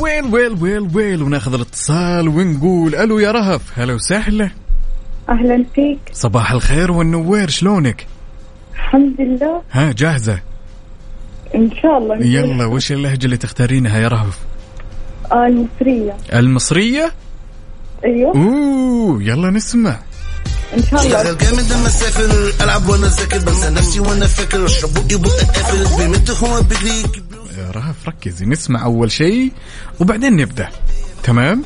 well well well well وناخذ الاتصال ونقول ألو يا رهف هلا وسهلا أهلا فيك صباح الخير والنوير شلونك؟ الحمد لله ها جاهزة؟ إن شاء الله يلا وش اللهجة اللي تختارينها يا رهف؟ المصرية. المصرية؟ أيوه. أوه يلا نسمع. إن شاء الله. اشتغل جامد اما اسافر ألعب وأنا ذاكر بنسى نفسي وأنا فاكر. أشرب بقي بقى قافل بيمت هو بيجري يا رهف ركزي. نسمع أول شيء وبعدين نبدأ. تمام؟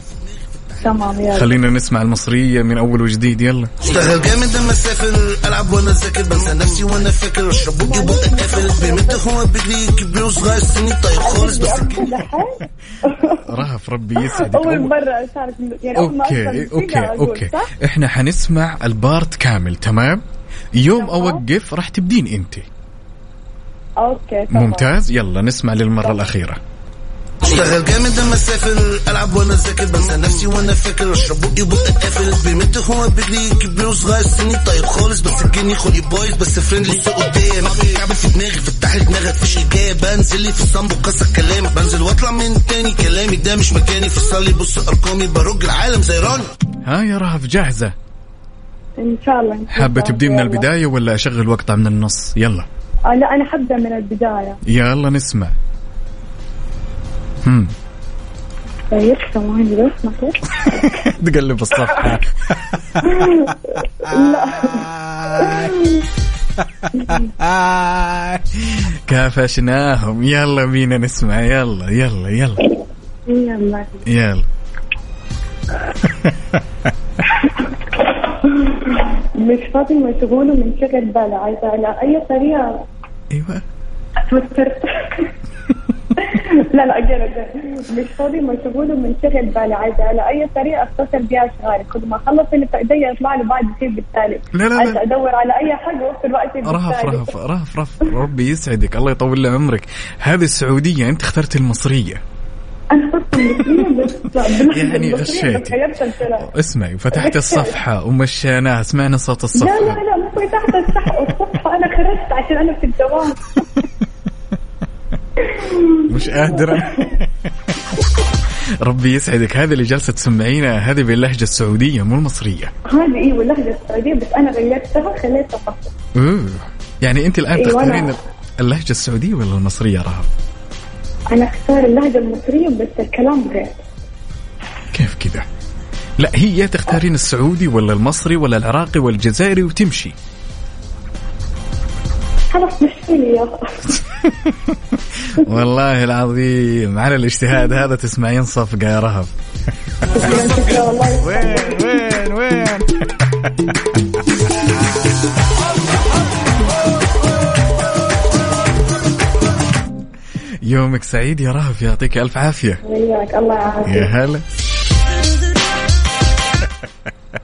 تمام يلا. خلينا نسمع المصرية من أول وجديد يلا. أشتغل جامد اما أسافر ألعب وأنا ذاكر بنسى نفسي وأنا فاكر. أشرب بقي بقى قافل بيمت هو بيجري كبير وصغير سني طيب خالص بس رهف ربي يسعدك. أول أول- مرة أشارك يعني أوكي أوكي أوكي. صح؟ إحنا حنسمع البارت كامل تمام؟ يوم أوقف راح تبدين أنت. أوكي تمام. ممتاز يلا نسمع للمرة الأخيرة. أشتغل جامد أما أسافر ألعب وأنا ذاكر بنسى نفسي وأنا فاكر. أشرب بقي بقى قافل بيمت هو بيجري كبير وصغير سني طيب خالص. بس الجني خلقي بايظ بس فريندلي سوق قدام كعبل في دماغي. فتح لي دماغك فيش اجابه بنزل لي في الصنب وكسر كلامك بنزل واطلع من تاني كلامي. ده مش مكاني. فصل لي بص أرقامي. برج العالم زي راني. ها يا رهف جاهزة؟ إن شاء الله. حابة. تبدي من. البداية ولا أشغل وقطع من النص؟ يلا. آه لا أنا حبدا من البداية. يلا نسمع. طيب بس ما تقلب الصفحة. كافشناهم. يلا بينا نسمع. يلا يلا يلا. يلا. يلا. مش فاضي مشغول ومنشغل بالي عايزة على أي طريقة؟ إيوه. توترت لا لا أجل مش فاضي مشغول ومنشغل بالي. عايزة على أي طريقة أختصر بيها أشغالي كل ما أخلص اللي في إيدي يطلع لي بعد شيء بالتالي. لا، لا، لا. أدور على أي حاجة وفي الوقت رهف بالتالي. رهف رهف رهف. ربي يسعدك. الله يطول لي عمرك. هذه السعودية أنت اخترت باللحظة يعني غشيتي. اسمعي فتحت الصفحة ومشيناها سمعنا صوت لا الصفحة. لا لا مو في تحت الصح- الصفحة أنا خرجت عشان أنا في الدوام. مش قادر. ربي يسعدك. هذه اللي جالسة تسمعينها هذه باللهجة السعودية مو المصرية. هذه أيوه اللهجه السعودية بس أنا غيرتها خليتها مصر أوه. يعني أنت الآن أيوة، تختارين أنا- اللهجة السعودية ولا المصرية رهف أنا أختار اللهجة المصرية بس الكلام غير. كيف كذا؟ لا هي يا تختارين السعودي ولا المصري ولا العراقي ولا الجزائري وتمشي. خلاص يا والله العظيم على الاجتهاد هذا تسمعين صفقة يا رهف وين وين وين يومك سعيد يا رهف يعطيك ألف عافية. وياك الله يعافيك يا هلا.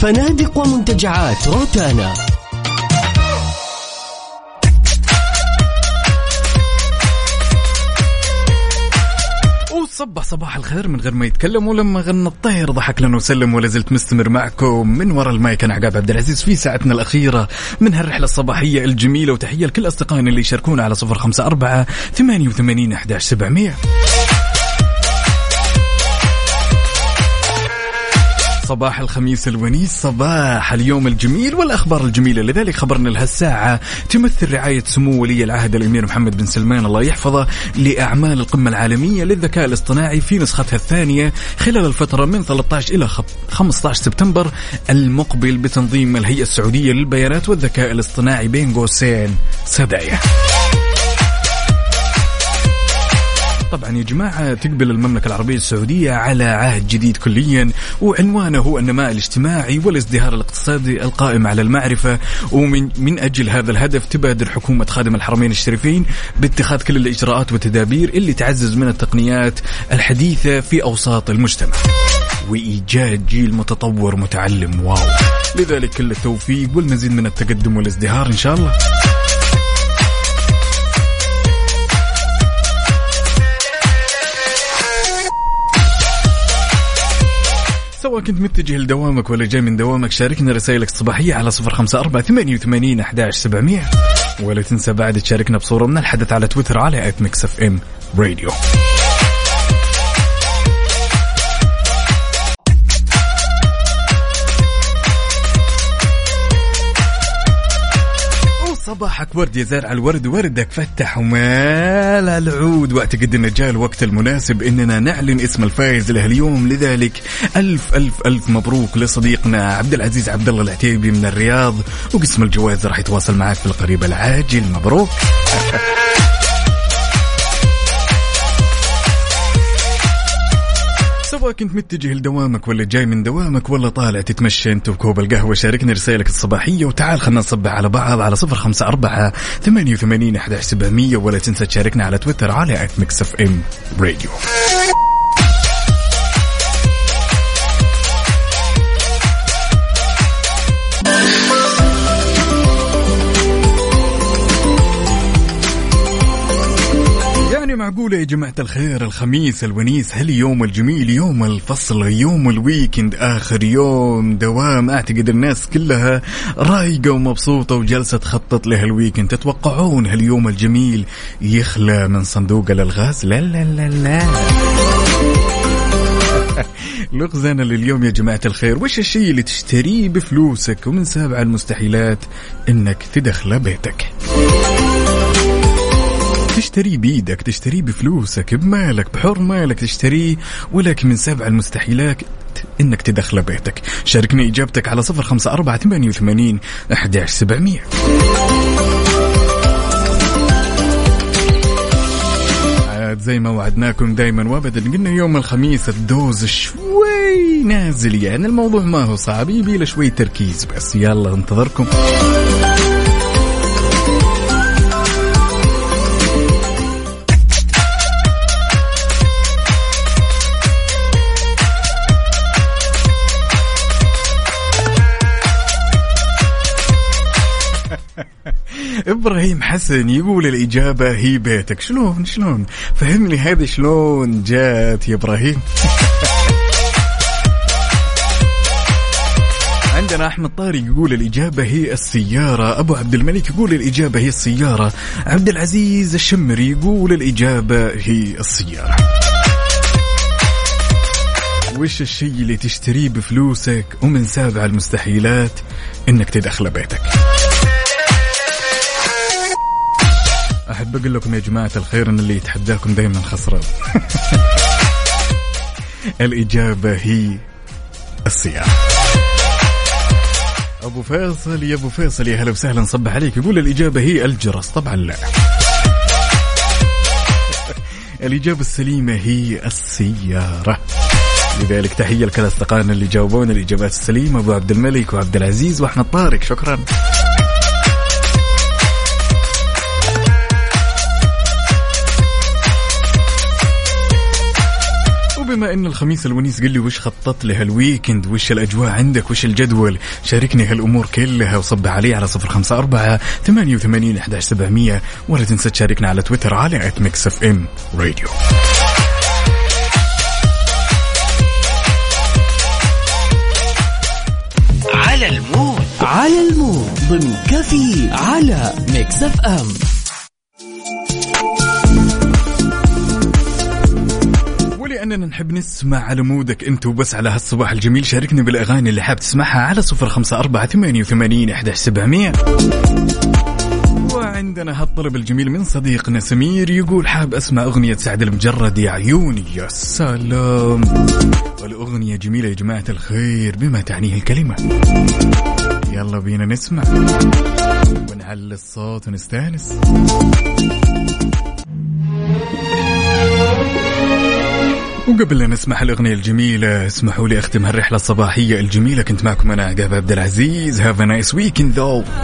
فنادق ومنتجعات روتانا. صبح صباح الخير من غير ما يتكلم ولما غنى الطير ضحك لنا وسلم ولا زلت مستمر معكم. من وراء المايك أنا عقاب عبد العزيز في ساعتنا الأخيرة. من هالرحلة الصباحية الجميلة وتحية لكل أصدقائنا اللي يشاركونا على صفر خمسة أربعة ثمانية وثمانين احداش سبعمئه صباح الخميس الونيس صباح اليوم الجميل والأخبار الجميلة. لذلك خبرنا لهالساعة تمثل رعاية سمو ولي العهد الأمير محمد بن سلمان. الله يحفظه لأعمال القمة العالمية للذكاء الاصطناعي في نسختها الثانية خلال الفترة من 13 إلى 15 سبتمبر المقبل بتنظيم الهيئة السعودية للبيانات والذكاء الاصطناعي بين قوسين. سدايا. طبعا يا جماعة تقبل المملكة العربية السعودية على عهد جديد كليا وعنوانه هو النماء الاجتماعي والازدهار الاقتصادي القائم على المعرفة ومن من أجل هذا الهدف تبادر حكومة خادم الحرمين الشريفين باتخاذ كل الإجراءات والتدابير اللي تعزز من التقنيات الحديثة في أوساط المجتمع. وإيجاد جيل متطور متعلم واو لذلك كل التوفيق والمزيد من التقدم والازدهار إن شاء الله. سواء كنت متجه لدوامك ولا جاي من دوامك شاركنا رسائلك الصباحية على صفر خمسة أربعة ثمانية وثمانين أحداش سبعمية. ولا تنسى بعد تشاركنا بصورة من الحدث على تويتر على at Mix FM Radio صباحك ورد يا زارع الورد وردك فتح ومال العود. واعتقد ان جاء الوقت المناسب إننا نعلن اسم الفائز لهاليوم لذلك ألف ألف ألف مبروك لصديقنا عبد العزيز عبد الله العتيبي من الرياض وقسم الجوائز راح يتواصل معك في القريب العاجل. مبروك. سواء كنت متجه لدوامك ولا جاي من دوامك ولا طالع تتمشى أنت بكوب القهوة شاركني رسائلك الصباحية وتعال خلنا نصبح على بعض على صفر خمسة أربعة ثمانية وثمانين أحد سبعمية ولا تنسى تشاركنا على تويتر على at Mix FM راديو معقولة يا جماعة الخير؟ الخميس الونيس هاليوم الجميل يوم الفصل يوم ال weekend آخر يوم دوام أعتقد الناس كلها رايقة ومبسوطة وجلسة تخطط لهال weekend تتوقعون هاليوم الجميل يخلى من صندوق الألغاز؟ لا لا لا لا. لغزنا لليوم يا جماعة الخير. وش الشيء اللي تشتريه بفلوسك ومن سابع المستحيلات إنك تدخله بيتك؟ تشتريه بيدك تشتريه بفلوسك بمالك بحر مالك تشتريه ولكن من سبع المستحيلات إنك تدخله بيتك. شاركني إجابتك على صفر خمسة أربعة ثمانية وثمانين أحداش سبعمية. زي ما وعدناكم دايما وابدا قلنا يوم الخميس الدوز شوي نازل يعني الموضوع ما هو صعب يبي له شوي تركيز بس. يلا انتظركم. إبراهيم حسن يقول الإجابة هي بيتك. شلون؟ شلون؟ فهمني هذه شلون جات يا إبراهيم. عندنا أحمد طارق يقول الإجابة هي السيارة. أبو عبد الملك يقول الإجابة هي السيارة. عبد العزيز الشمري يقول الإجابة هي السيارة. وش الشيء اللي تشتريه بفلوسك ومن سابع المستحيلات؟ إنك تدخله بيتك. أحب أقول لكم يا جماعة الخير ان اللي يتحداكم دائما خسران. الإجابة هي السياره أبو فيصل يا أبو فيصل يا هلا وسهلا نصبح عليك. يقول الإجابة هي الجرس. طبعا لا. الإجابة السليمة هي السيارة. لذلك تحية لكل اصدقائنا اللي جاوبونا الإجابات السليمة أبو عبد الملك وعبد العزيز واحمد طارق. شكرا. وبما إن الخميس الونيس قل لي وش خططت لهال weekend؟ وش الأجواء عندك؟ وش الجدول؟ شاركني هالأمور كلها وصبح علي على صفر خمسة أربعة ثمانية وثمانين أحد سبعمية. ولا تنسى تشاركنا على تويتر على at Mix FM راديو على ال mood. على ال mood. ضمن كافيين على Mix FM ولأننا نحب نسمع على mood ك أنت وبس على هالصباح الجميل. شاركني بالأغاني اللي حاب تسمعها على صفر خمسة أربعة ثمانية وثمانين إحدى سبعمية. وعندنا هالطلب الجميل من صديقنا سمير يقول حاب أسمع أغنية سعد لمجرد يا عيوني يا سلام. والأغنية جميلة يا جماعة الخير بما تعنيه الكلمة. يلا بينا نسمع. ونعلي الصوت ونستأنس. وقبل لا نسمع الأغنية الجميلة اسمحوا لي أختم هالرحلة الصباحية الجميلة. كنت معكم أنا عقاب عبد العزيز. have nice weekend though